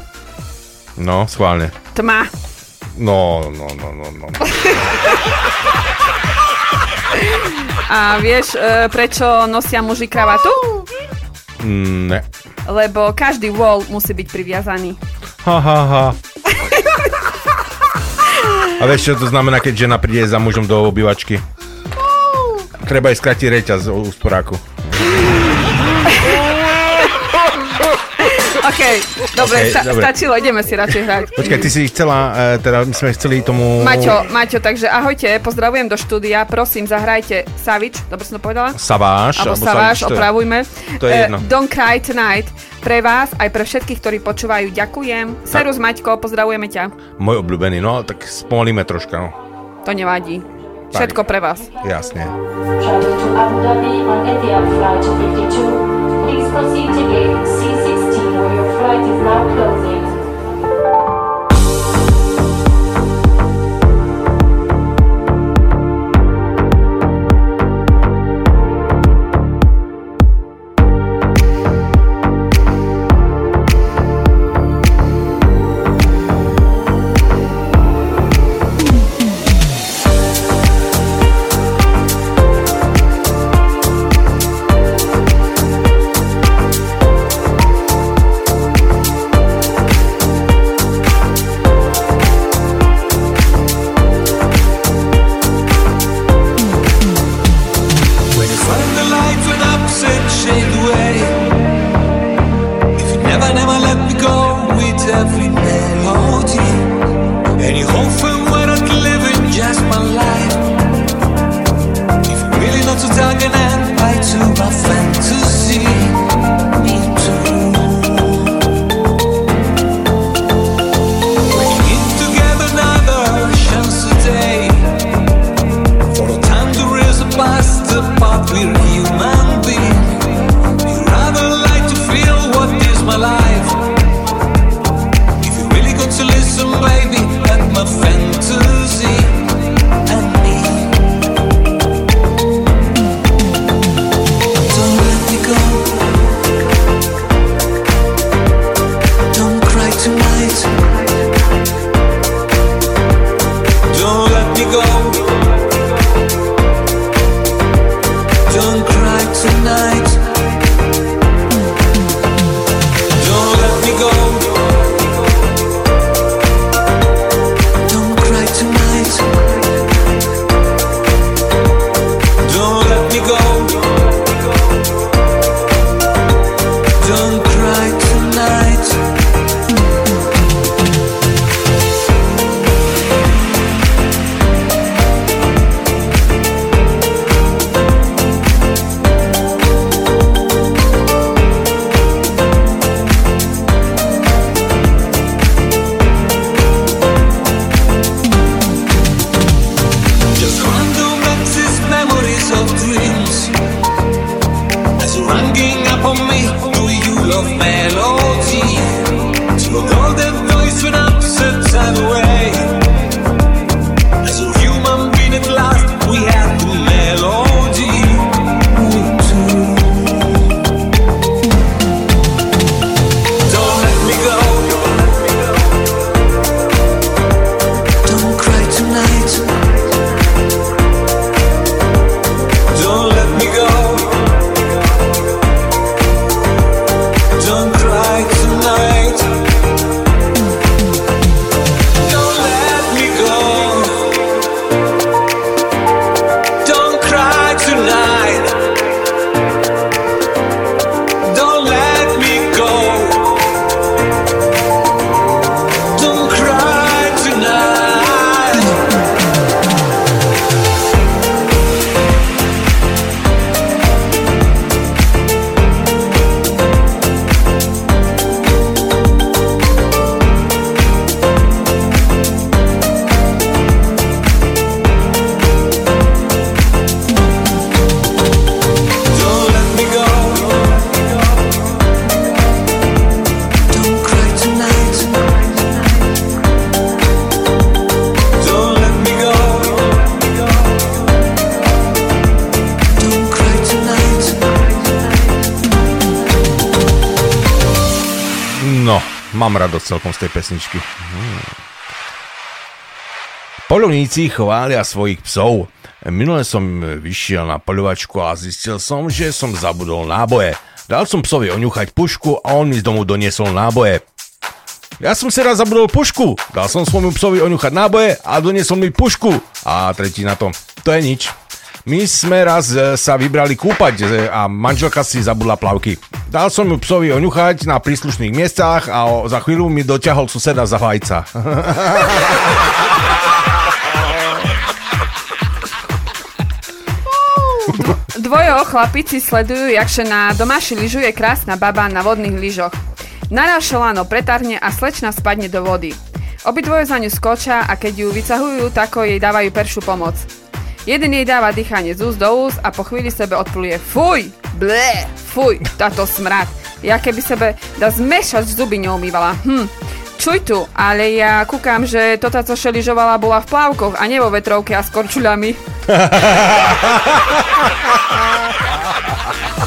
No, schválne. Tma. No, no, no, no, no. A vieš, e, prečo nosia muži kravatu? Ne. Lebo každý wall musí byť priviazaný. Ha, ha, ha. A vieš, čo to znamená, keď žena príde za mužom do obývačky? Treba aj skratiť reťaz u sporáku. OK, dobre, OK, sta- dobre. stačilo, ideme si radšej hrať. Počkaj, ty si chcela, e, teda my sme chceli tomu... Maťo, Maťo, takže ahojte, pozdravujem do štúdia, prosím, zahrajte Savič, dobre som to povedala? Saváš. Alebo alebo Saváš, opravujme. to je Eh, jedno. Don't Cry Tonight. Pre vás, aj pre všetkých, ktorí počúvajú, ďakujem. Serus Maťko, pozdravujeme ťa. Môj obľúbený, no tak spomalíme troška, no. To nevadí. Všetko pre vás. Jasne. Travel to Abu Dhabi on Etihad Flight 52. Please proceed to gate C16 where your flight is now closing. Celkom z tej pesničky. Hmm. Polovníci chvália svojich psov. Minule som vyšiel na poľovačku a zistil som, že som zabudol náboje. Dal som psovi oňuchať pušku a on mi z domu doniesol náboje. Ja som si raz zabudol pušku. Dal som svojmu psovi oňuchať náboje a doniesol mi pušku. A tretí na to. To je nič. My sme raz e, sa vybrali kúpať e, a manželka si zabudla plavky. Dal som mu psovi oňuchať na príslušných miestach a o- za chvíľu mi doťahol suseda za vajca. Dvojo chlapici sledujú, jakže na domáši lyžuje krásna baba na vodných lyžoch. Naraz šolano pretarne a slečna spadne do vody. Obidvoje za ňu skočia a keď ju vycahujú, tako jej dávajú peršiu pomoc. Jeden jej dáva dýchanie z úst do úst a po chvíli sebe odpluje Fuj, blé, fuj, táto smrad. Ja keby sebe da zmešať zuby neumývala. Hm, čuj tu, ale ja kúkam, že tota, co šeližovala, bola v plávkoch a nie vo vetrovke a s korčuľami.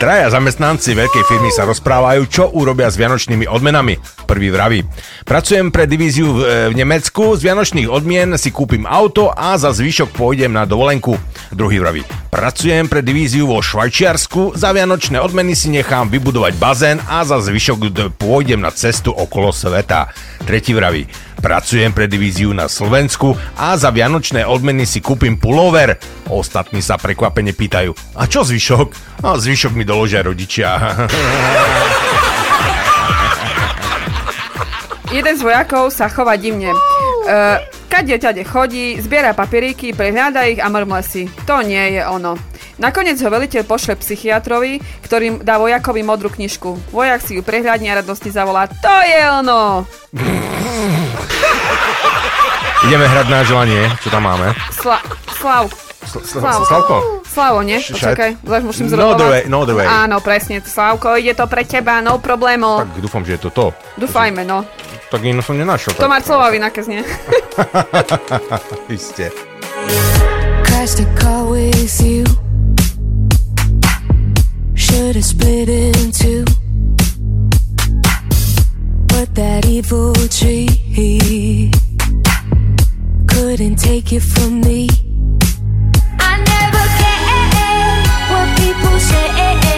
Traja zamestnanci veľkej firmy sa rozprávajú, čo urobia s vianočnými odmenami. Prvý vraví. Pracujem pre divíziu v, v Nemecku, z vianočných odmien si kúpim auto a za zvyšok pôjdem na dovolenku. Druhý vraví. Pracujem pre divíziu vo Švajčiarsku, za vianočné odmeny si nechám vybudovať bazén a za zvyšok pôjdem na cestu okolo sveta. Tretí vraví. Pracujem pre divíziu na Slovensku a za vianočné odmeny si kúpim pullover. Ostatní sa prekvapene pýtajú, a čo zvyšok? A zvyšok mi doložia rodičia. Jeden z vojakov sa chová divne. Uh, kade ťade chodí, zbiera papieríky, prehľada ich a mrmle si. To nie je ono. Nakoniec ho veliteľ pošle psychiatrovi, ktorým dá vojakovi modrú knižku. Vojak si ju prehľadne a radostne zavolá To je ono! Ideme hrať na želanie, čo tam máme. Sla- Slav. Sl- sl- Slavo. Slavko? Slavo, nie? Počakaj, zvlášť musím No zrobovať. other way, no other way. Áno, presne. Slavko, ide to pre teba, no problémo. Tak dúfam, že je to to. Dúfajme, no. Tak ino som nenašiel. To má slova vynakaz, nie? Isté. Crashed a car with you. Should have split in two. But that evil tree couldn't take it from me. I never care what people say.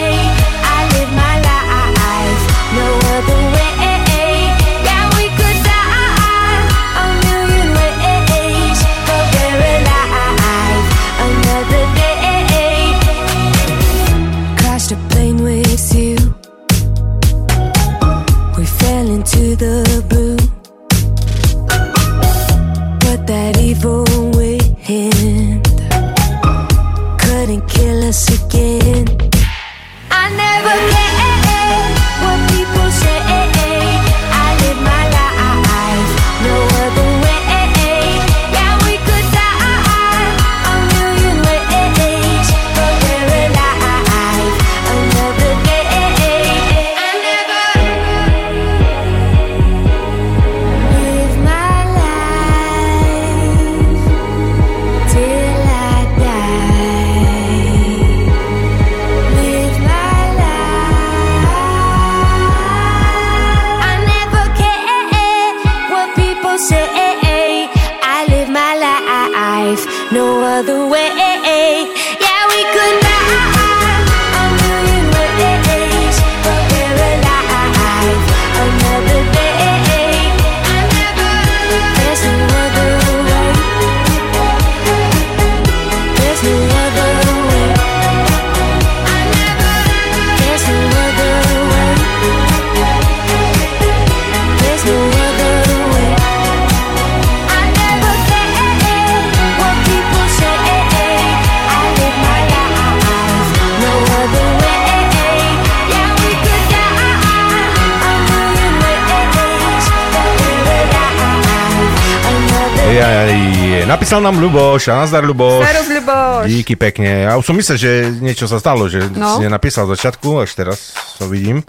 Ľuboš, a nazdar Ľuboš. Serus, Ľuboš. Díky pekne. Ja už som myslel, že niečo sa stalo, že No. si nenapísal začiatku, až teraz to vidím.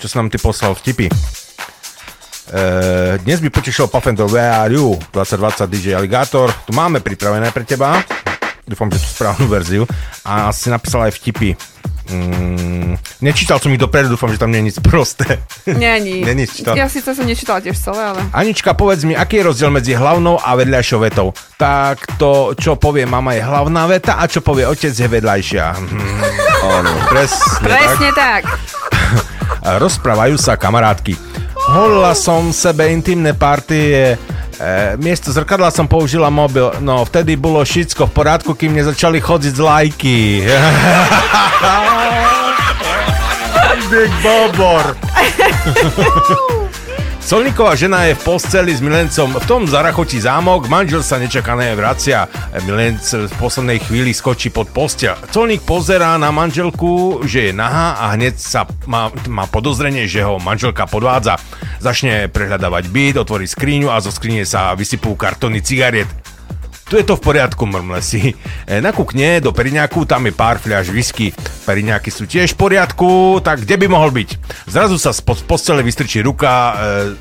Čo si nám ty poslal vtipy. Uh, dnes by potešil Puffin do VRU 2020 DJ Alligator. Tu máme pripravené pre teba. Dúfam, že tú správnu verziu. A si napísal aj vtipy. Mm, nečítal som ich dopredu, dúfam, že tam nie je nič prosté. Není. Není čítať. Ja síce som nečítala tiež celé, ale... Anička, povedz mi, aký je rozdiel medzi hlavnou a vedľajšou vetou? Tak to, čo povie mama, je hlavná veta a čo povie otec, je vedľajšia. Áno, presne, Presne tak. tak. Rozprávajú sa kamarátky. Holila som sebe intimné partie, E, miesto zrkadla som použila mobil, no vtedy bolo všetko v porádku, kým nezačali chodiť z lajky. Big Bobor. Solníková žena je v posteli s milencom, v tom zarachotí zámok, manžel sa nečakané vracia. Milenc v poslednej chvíli skočí pod postel. Colník pozerá na manželku, že je nahá a hneď sa má, má podozrenie, že ho manželka podvádza. Začne prehľadávať byt, otvorí skriňu a zo skrine sa vysypú kartóny cigariet. Tu je to v poriadku, mrmle si. E, nakúkne do periňáku, tam je pár fľaš whisky. Periňáky sú tiež v poriadku, tak kde by mohol byť? Zrazu sa spod postele vystrčí ruka e,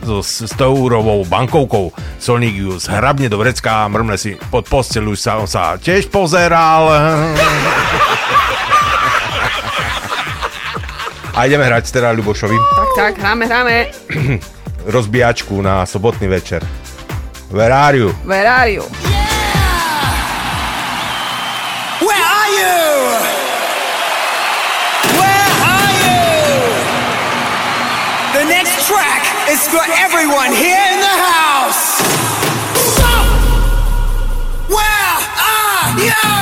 so 100 eurovou bankovkou. Solník ju zhrabne do vrecka, mrmle si pod postelu sa, on sa tiež pozeral. A ideme hrať teda Ľubošovi Tak, tak, hráme, hráme. rozbíjačku na sobotný večer. Where are you? Where are you? You? Where are you? The next track is for everyone here in the house. Stop! Where are you?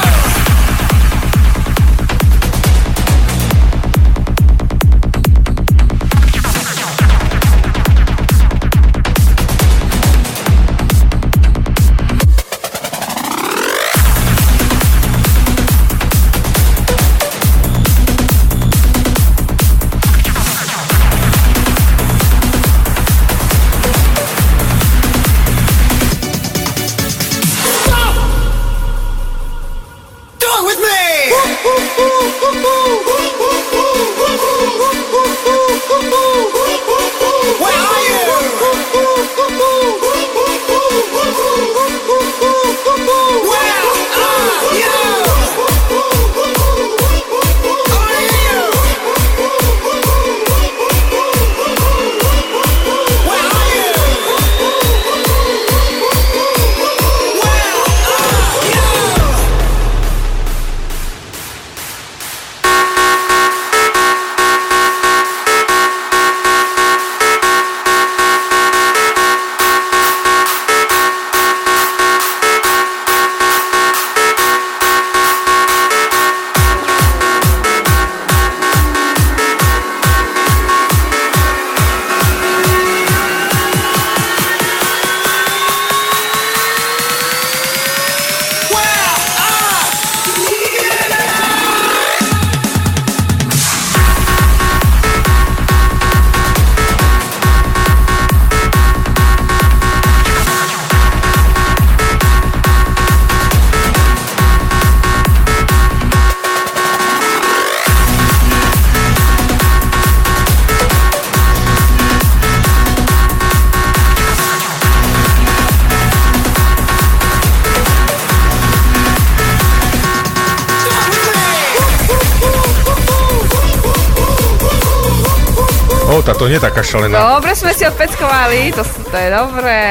O, táto nie taká šalená. Dobre sme si odpeckovali, to, to je dobré.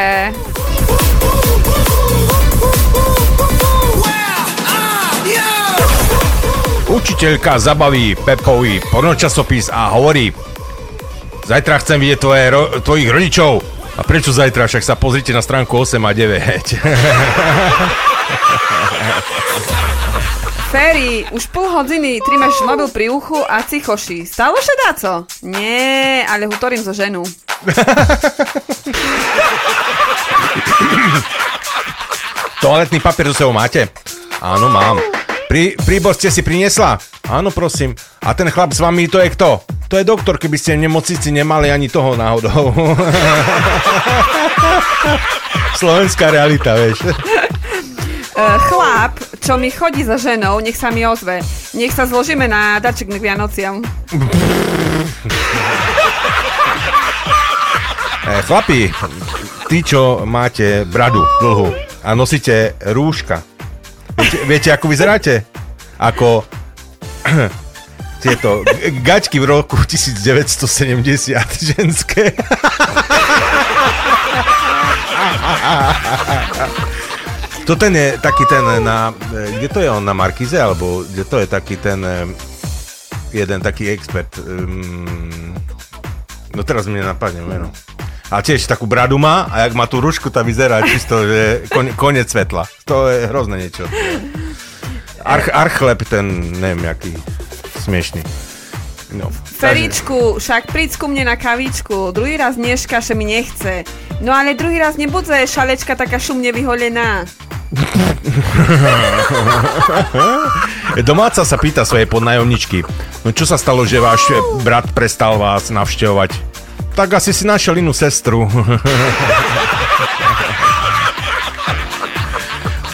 Učiteľka zabaví Pepovi pornočasopis a hovorí Zajtra chcem vidieť tvoje, ro- tvojich rodičov. A prečo zajtra? Však sa pozrite na stránku 8 a 9. Ferry, už pol hodiny trimaš mobil pri uchu a cichoši. Stalo sa dáco? Nie, ale hutorím zo ženu. Toaletný papier so sebou máte? Áno, mám. Pri, príbor ste si priniesla? Áno, prosím. A ten chlap s vami, to je kto? To je doktor, keby ste v nemocnici nemali ani toho náhodou. Slovenská realita, vieš. Uh, chlap, čo mi chodí za ženou, nech sa mi ozve. Nech sa zložíme na darček k Vianociam. E, chlapi, tí, čo máte bradu dlhú a nosíte rúška, viete, viete ako vyzeráte? Ako tieto gačky v roku 1970 ženské. To ten je taký ten na... Kde to je on? Na Markize? Alebo kde to je taký ten... eh, Jeden taký expert. Um, no teraz mi nenapadne meno. A tiež takú bradu má a jak má tú rušku, tá vyzerá čisto, že kon, konec svetla. To je hrozné niečo. Arch, archlep, ten, neviem, jaký smiešný. No, Feričku, však príď ku mne na kavičku. Druhý raz dneška, že mi nechce. No ale druhý raz nebude šalečka taká šumne vyholená. Domáca sa pýta svojej podnajomničky, no čo sa stalo, že váš brat prestal vás navštevovať? Tak asi si našiel inú sestru.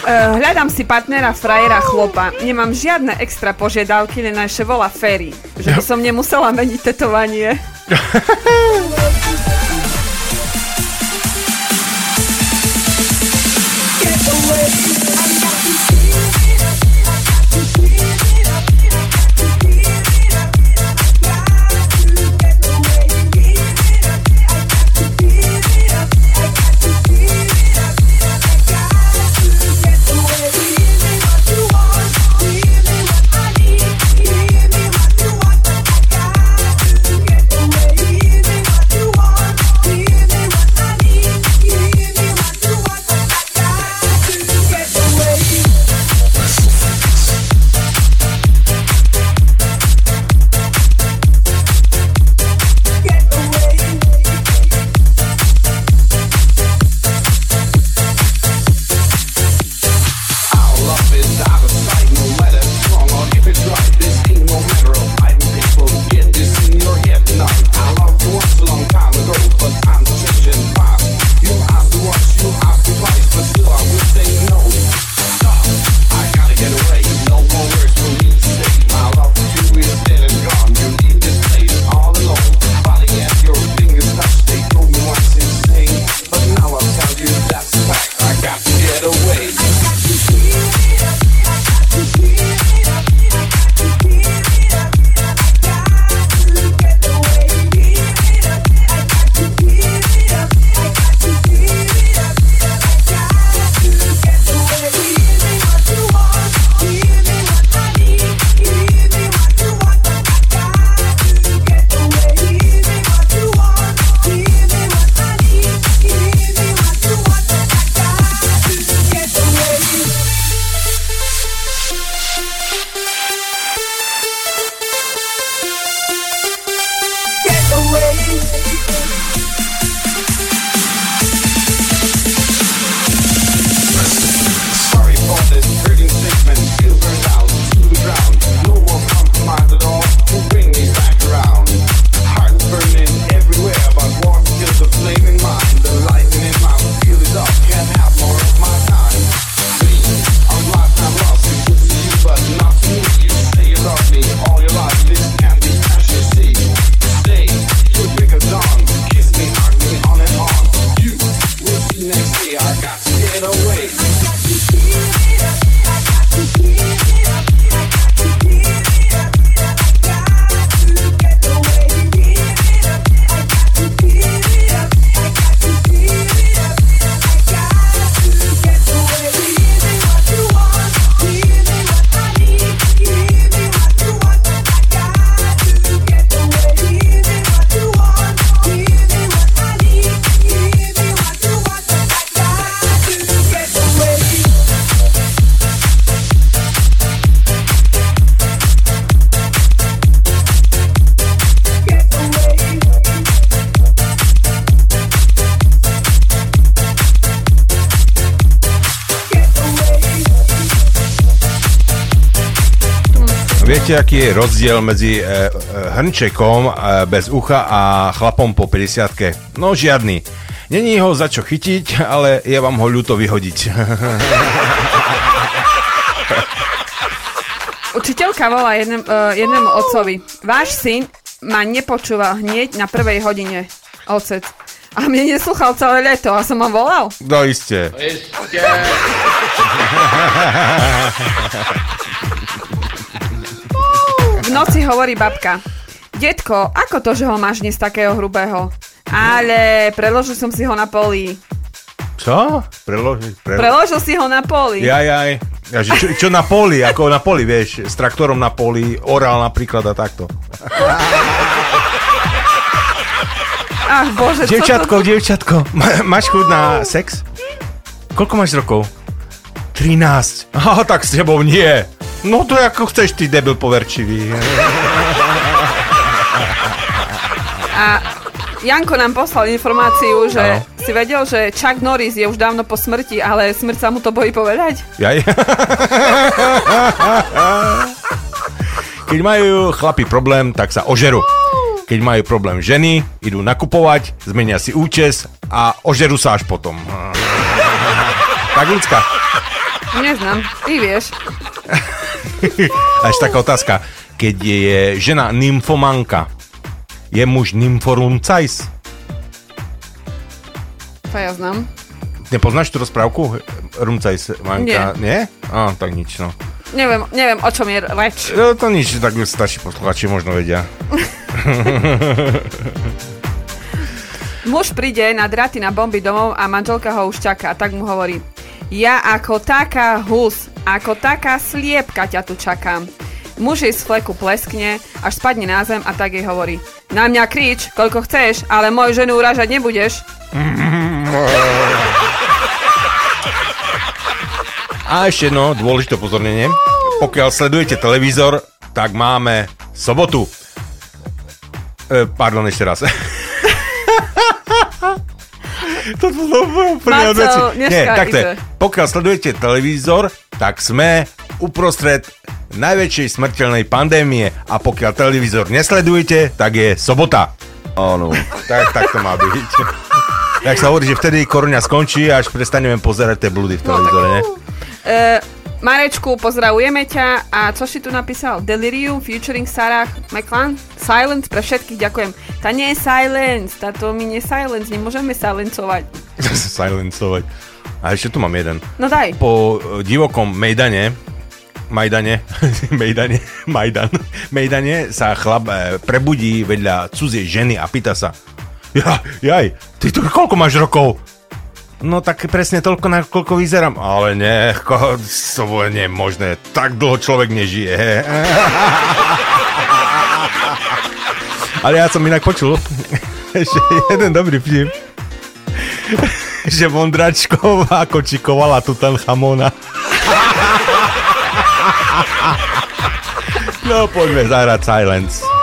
Uh, hľadám si partnera, frajera, chlopa. Nemám žiadne extra požiadavky, len ešte volá Ferry. Že by som nemusela meniť tetovanie. Viete, aký je rozdiel medzi e, e, hrnčekom e, bez ucha a chlapom po 50 No žiadny. Není ho za čo chytiť, ale je vám ho ľúto vyhodiť. Učiteľka volá jednem, uh, jednému otcovi. Váš syn ma nepočúval hneď na prvej hodine. Otec. A mne neslúchal celé leto a som ho volal. No iste. V noci hovorí babka. Detko, ako to, že ho máš dnes takého hrubého? Ale preložil som si ho na poli. Čo? Preložiť? Pre... Preložil si ho na poli. Jaj, jaj. Ja, že čo, čo na poli, ako na poli, vieš, s traktorom na poli, orál napríklad a takto. Ach bože, Dievčatko, čo to... máš chuť na sex? Koľko máš rokov? 13. Aha, tak s tebou nie. No to ako chceš, ty debil poverčivý. A Janko nám poslal informáciu, že Áno. si vedel, že Chuck Norris je už dávno po smrti, ale smrť sa mu to bojí povedať? Jaj. Keď majú chlapi problém, tak sa ožerú. Keď majú problém ženy, idú nakupovať, zmenia si účes a ožerú sa až potom. Tak ľudská. Neznám, ty vieš. A ešte taká otázka. Keď je žena nymfomanka, je muž nymforuncajs? To ja znam. Nepoznáš tú rozprávku? Rumcajs, manka? Nie. Á, tak nič, no. Neviem, neviem, o čom je reč. No, to nič, tak starší posluchači možno vedia. Muž príde na draty na bomby domov a manželka ho už čaká. Tak mu hovorí, ja ako taká hus, ako taká sliepka ťa tu čakám. Muž jej z fleku pleskne, až spadne na zem a tak jej hovorí, na mňa krič, koľko chceš, ale moju ženu uražať nebudeš. A ešte jedno dôležité upozornenie. Pokiaľ sledujete televízor, tak máme sobotu. E, pardon, ešte raz. to bolo úplne Marcel, od veci. dneska Nie, takto je. Pokiaľ sledujete televízor, tak sme uprostred najväčšej smrteľnej pandémie a pokiaľ televízor nesledujete, tak je sobota. Áno. Tak, tak to má byť. Tak sa hovorí, že vtedy korona skončí a až prestaneme pozerať tie blúdy v televízore, ne? E, Marečku, pozdravujeme ťa a čo si tu napísal? Delirium featuring Sarah McLan? Silence pre všetkých, ďakujem. Tá nie je silence, táto my nie silence, nemôžeme silencovať. Silencovať. A ešte tu mám jeden. No daj. Po e, divokom Mejdane, Majdane, Mejdane, Majdan, Mejdane sa chlap e, prebudí vedľa cudzej ženy a pýta sa ja, jaj, ty tu koľko máš rokov? No tak presne toľko, na koľko vyzerám. Ale ko, to nie je možné. Tak dlho človek nežije. Ale ja som inak počul ešte jeden dobrý vtip že Vondračková kočikovala Tutanchamona. No poďme zahrať Silence.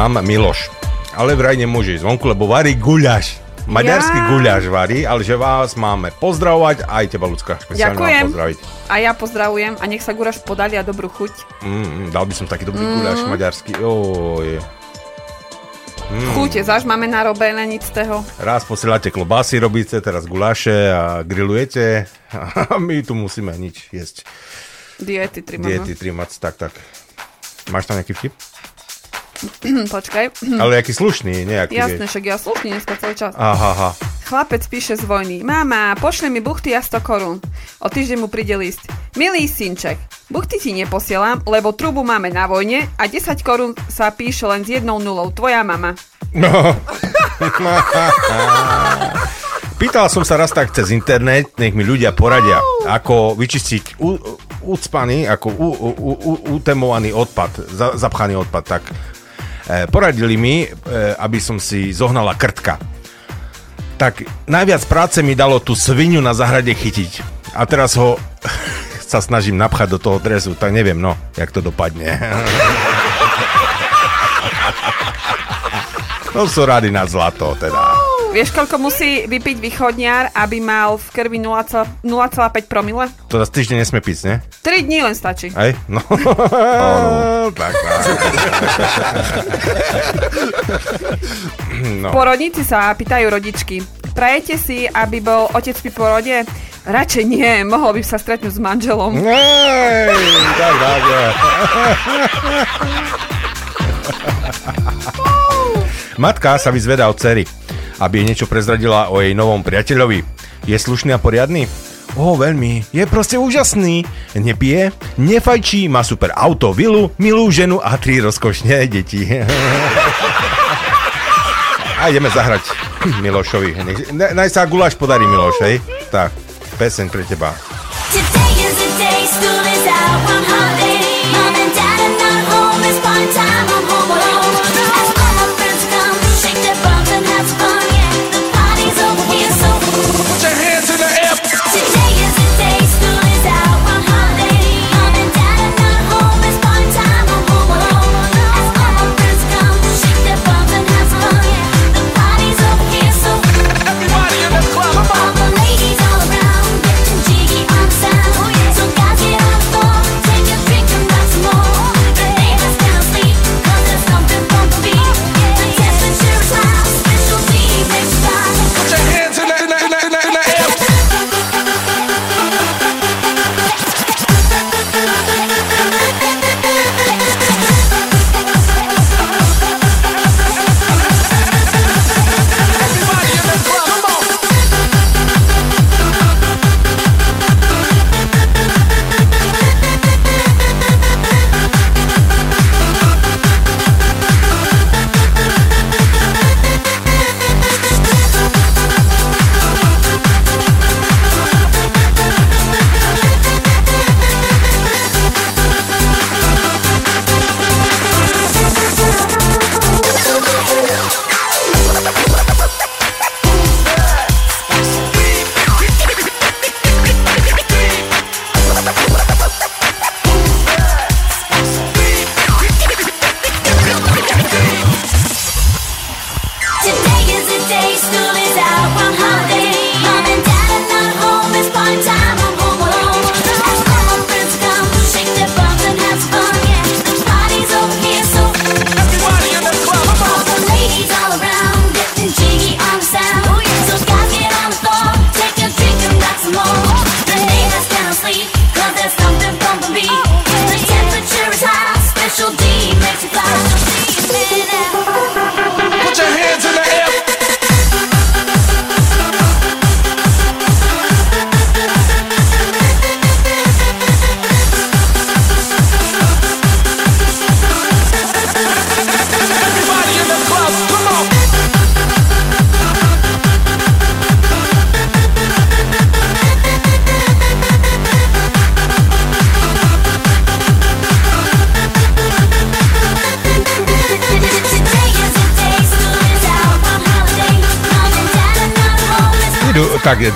Nám Miloš, ale vraj nemôže ísť vonku, lebo varí guľaš. Maďarský Ja. guľaš varí, ale že vás máme pozdravovať, aj teba ľudská Ďakujem. pozdraviť. A ja pozdravujem a nech sa guraš podali a dobrú chuť. Mm, mm, dal by som taký dobrý Mhm. guľaš maďarský. Oj. Mm. Chuť, záž máme narobené nic z toho. Raz posielate klobásy, robíte teraz guláše a grillujete a my tu musíme nič jesť. Diety tri Diety, trimať, tak, tak. Máš tam nejaký vtip? Počkaj. Ale jaký slušný, nejaký. Jasné, vieš. však ja slušný dneska celý čas. Aha, aha. Chlapec píše z vojny. Mama, pošli mi buchty a 100 korún. O týždeň mu príde list. Milý synček, buchty ti neposielam, lebo trubu máme na vojne a 10 korún sa píše len s jednou nulou. Tvoja mama. No. Pýtal som sa raz tak cez internet, nech mi ľudia poradia, ako vyčistiť u, ucpaný, ako u, u, u, utemovaný odpad, za, zapchaný odpad. Tak poradili mi, e, aby som si zohnala krtka. Tak najviac práce mi dalo tú svinu na zahrade chytiť. A teraz ho sa snažím napchať do toho dresu, tak neviem, no, jak to dopadne. No sú rady na zlato, teda. Vieš, koľko musí vypiť východniar, aby mal v krvi 0,5 promile? To zase týždeň nesmie piť, ne? 3 dní len stačí. Hej? No. tak, tak. no. Porodníci sa pýtajú rodičky. Prajete si, aby bol otec pri porode? Radšej nie, mohol by sa stretnúť s manželom. Hej, tak, tak. Matka sa vyzvedá od cery, aby jej niečo prezradila o jej novom priateľovi. Je slušný a poriadny? O, veľmi. Je proste úžasný. Nepije, nefajčí, má super auto, vilu, milú ženu a tri rozkošné deti. A ideme zahrať Milošovi. Ne- Naj sa guláš podarí Miloš? Tak, peseň pre teba. Today is the day, school is out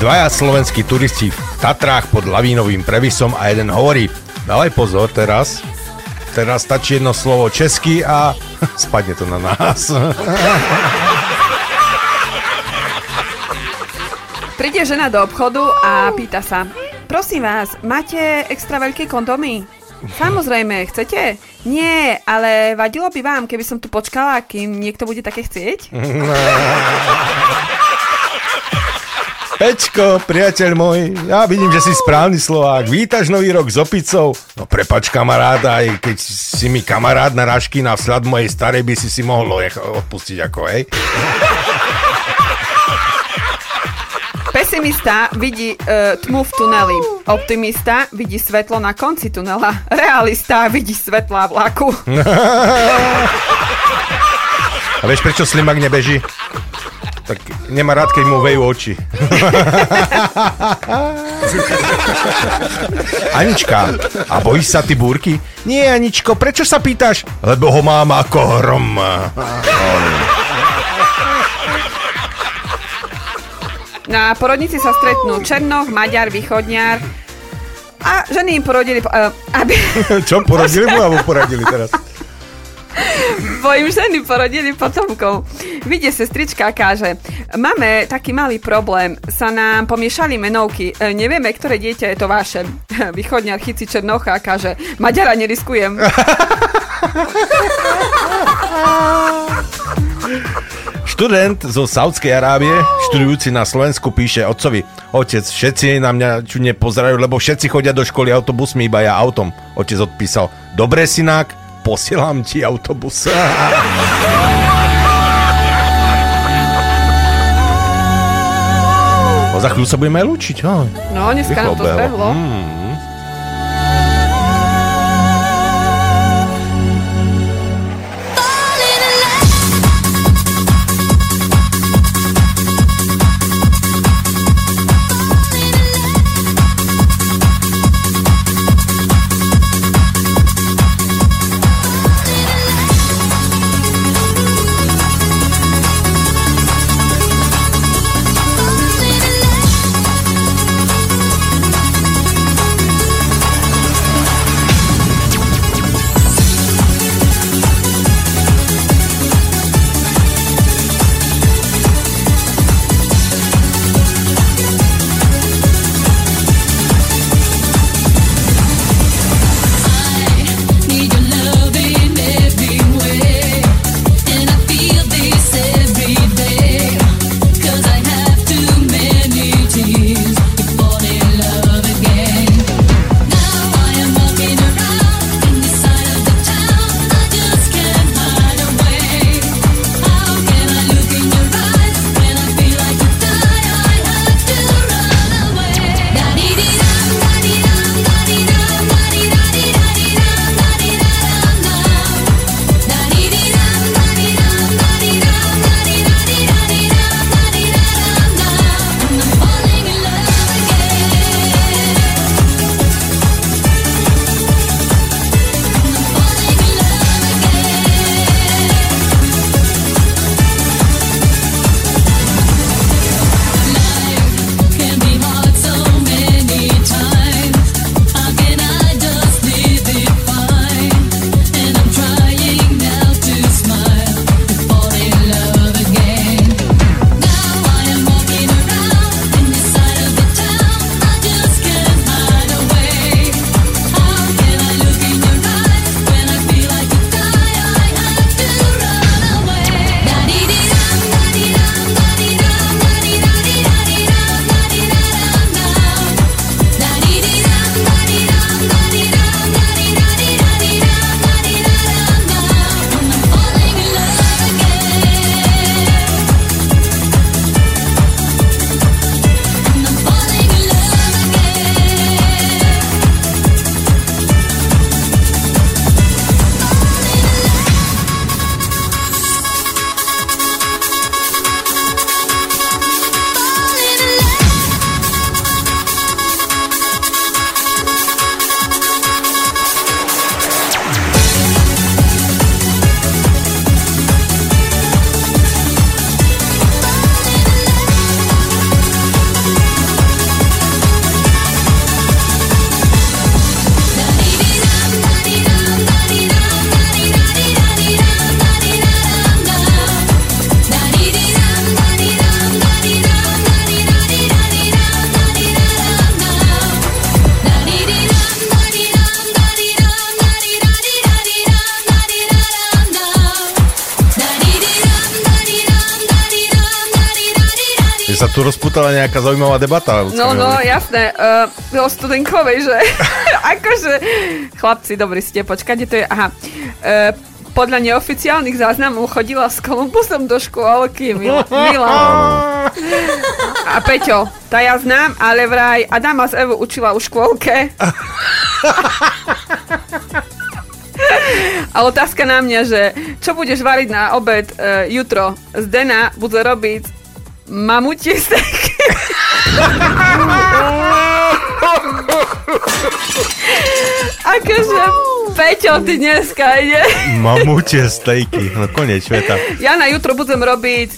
dvaja slovenskí turisti v Tatrách pod lavínovým previsom a jeden hovorí, dávaj pozor teraz, Teraz stačí jedno slovo česky a spadne to na nás. Príde žena do obchodu a pýta sa, prosím vás, máte extra veľké kondomy? Samozrejme, chcete? Nie, ale vadilo by vám, keby som tu počkala, kým niekto bude také chcieť? Pečko, priateľ môj, ja vidím, že si správny Slovák. Vítaš nový rok s opicou? No prepač kamaráda, aj keď si mi kamarát na rašky na vslad mojej starej by si si mohol odpustiť ako, hej? Pesimista vidí uh, tmu v tuneli. Optimista vidí svetlo na konci tunela. Realista vidí svetlá vlaku. A vieš, prečo slimak nebeží? Tak nemá rád, keď mu vejú oči. Anička, a bojíš sa ty búrky? Nie, Aničko, prečo sa pýtaš? Lebo ho mám ako hrom. Na porodnici sa stretnú Černoch, Maďar, Východňar a ženy im porodili, uh, aby, Čo poradili mu, alebo poradili teraz? Bo im ženy porodili potomkov. Vidie sestrička káže, máme taký malý problém, sa nám pomiešali menovky, e, nevieme, ktoré dieťa je to vaše. Východňar chyci Černocha a káže, Maďara neriskujem. Študent zo Saudskej Arábie, študujúci na Slovensku, píše otcovi, otec, všetci na mňa čudne pozerajú, lebo všetci chodia do školy autobusmi, iba ja autom. Otec odpísal, dobre synák, posielam ti autobus. No, za chvíľu sa budeme aj lúčiť. Oh. No, dneska nám to zbehlo. Mm. Rozputala nejaká zaujímavá debata. No, no, hovorí. jasné. Uh, o studenkovej, že? akože, chlapci, dobrí ste, počkajte, to je, aha. Uh, podľa neoficiálnych záznamov chodila s Kolumbusom do škôlky, Mil- Milan. A Peťo, tá ja znám, ale vraj Adama z Evu učila u škôlke. A otázka na mňa, že čo budeš variť na obed uh, jutro? Zdena bude robiť mamutie steky. Akože, Peťo, ty dneska ide. Mamutie stejky, no koniec sveta. Ja na jutro budem robiť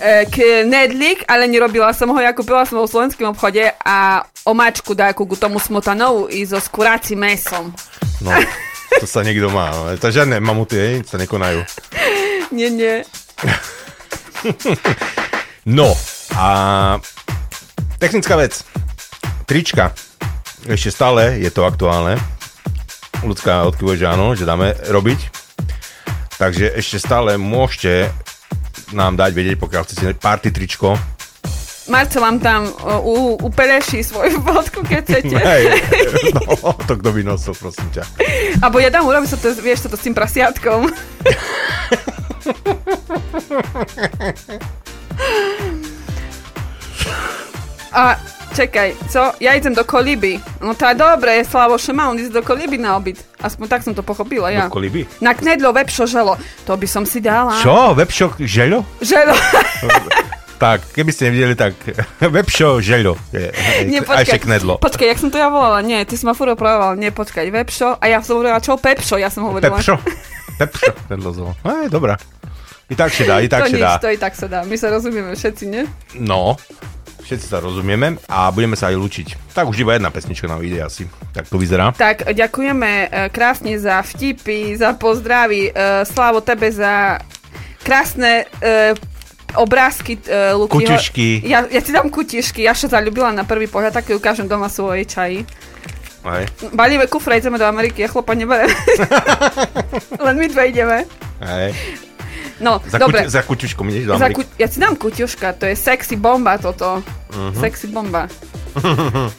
e, knedlík, ale nerobila som ho, ja kúpila som ho v slovenskom obchode a omáčku dáku k tomu smotanovu i so skuracím mesom. No, to sa niekto má. No. To žiadne mamuty sa nekonajú. Nie, nie. No, a technická vec. Trička. Ešte stále je to aktuálne. Ľudská odkyvuje, že áno, že dáme robiť. Takže ešte stále môžete nám dať vedieť, pokiaľ chcete party tričko. Marcel vám tam u, upeleší svoju fotku, keď chcete. Hej, no, to kto by nosil, prosím ťa. Abo ja dám urobiť to, vieš, toto s tým prasiatkom. A čekaj, co? Ja idem do Koliby. No to je dobre, Slavo má on ísť do Koliby na obyt. Aspoň tak som to pochopila ja. Do koliby. Na knedlo vepšo želo. To by som si dala. Čo? Webshop žeľo? Želo. Tak, keby ste nevideli, tak webšo žeľo. Je, Nie, a ešte knedlo. Počkaj, jak som to ja volala? Nie, ty si ma furt opravoval. Nie, počkaj, vepšo. A ja som hovorila, čo? Pepšo, ja som hovorila. Pepšo. Pepšo. Knedlo zlo. Aj, dobrá. I tak sa dá, i tak to sa nič, dá. to i tak sa dá. My sa rozumieme všetci, nie? No, všetci sa rozumieme a budeme sa aj lučiť. Tak už iba jedna pesnička nám ide asi. Tak to vyzerá. Tak ďakujeme e, krásne za vtipy, za pozdravy. E, Slavo, tebe za krásne e, obrázky Lukyho. Kutišky. Ja, ja ti dám kutišky, ja sa zalúbila na prvý pohľad, tak ukážem doma svojej čaji. Aj, Balíme kufre, ideme do Ameriky, ja chlopa neberem. Len my dve ideme. aj. No, Za, dobre. Kuti, za kutičkom ideš do Ameriky. ku- ja ti dám kutiuška, to je sexy bomba toto. Mhm. Sexy bomba.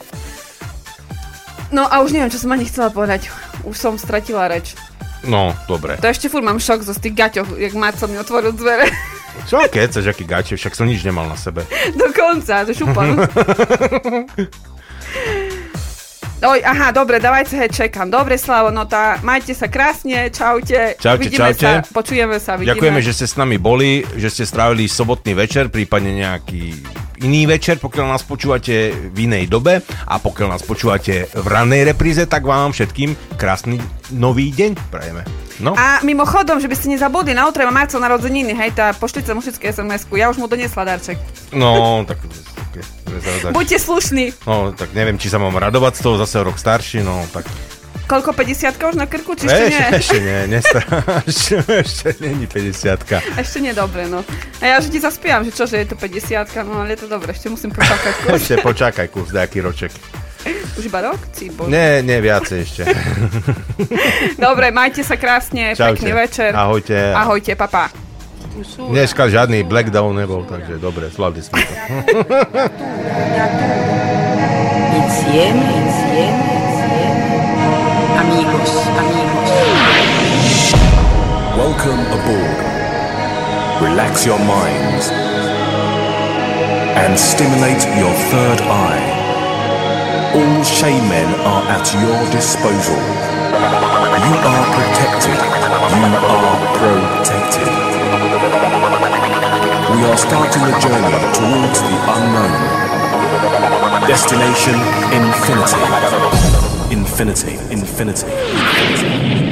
No a už neviem, čo som ani chcela povedať. Už som stratila reč. No, dobre. To ešte furt mám šok zo tých gaťoch, jak Marco mi otvoril dvere. Čo sa aký gače, však som nič nemal na sebe. Dokonca, to šupan. Oj, aha, dobre, dávajte hej, čekám. Dobre, Slavo, no tá, majte sa krásne, čaute. Čaute, vidíme čaute. sa, počujeme sa, vidíme. Ďakujeme, že ste s nami boli, že ste strávili sobotný večer, prípadne nejaký iný večer, pokiaľ nás počúvate v inej dobe a pokiaľ nás počúvate v rannej repríze, tak vám všetkým krásny nový deň prajeme. No, A mimochodom, že by ste nezabudli, na útre má Marcel narodeniny, hej, tá pošlite mu všetky SMS-ku, ja už mu doniesla darček. no, tak... Okay, Buďte slušní. No, tak neviem, či sa mám radovať z toho, zase rok starší, no, tak... Koľko, 50 už na krku, či ešte Ešte, nie? ešte nie, nestá, ešte, ešte není 50 Ešte nie, dobre, no. A ja že ti zaspievam, že čože je to 50 no ale je to dobre, ešte musím počakať kus. Ešte počakaj kus, nejaký roček. Už iba rok? Nie, nie, viacej ešte. Dobre, majte sa krásne, Čaute. pekný večer. Ahojte. Ahojte, papa. Dneska žiadny blackdown nebol, takže dobre, slavili sme to. Insieme, insieme. Amigos, amigos. Welcome aboard. Relax your minds and stimulate your third eye. All shaman are at your disposal. You are protected. You are protected. We are starting a journey towards the unknown. Destination infinity. Infinity. Infinity. Infinity.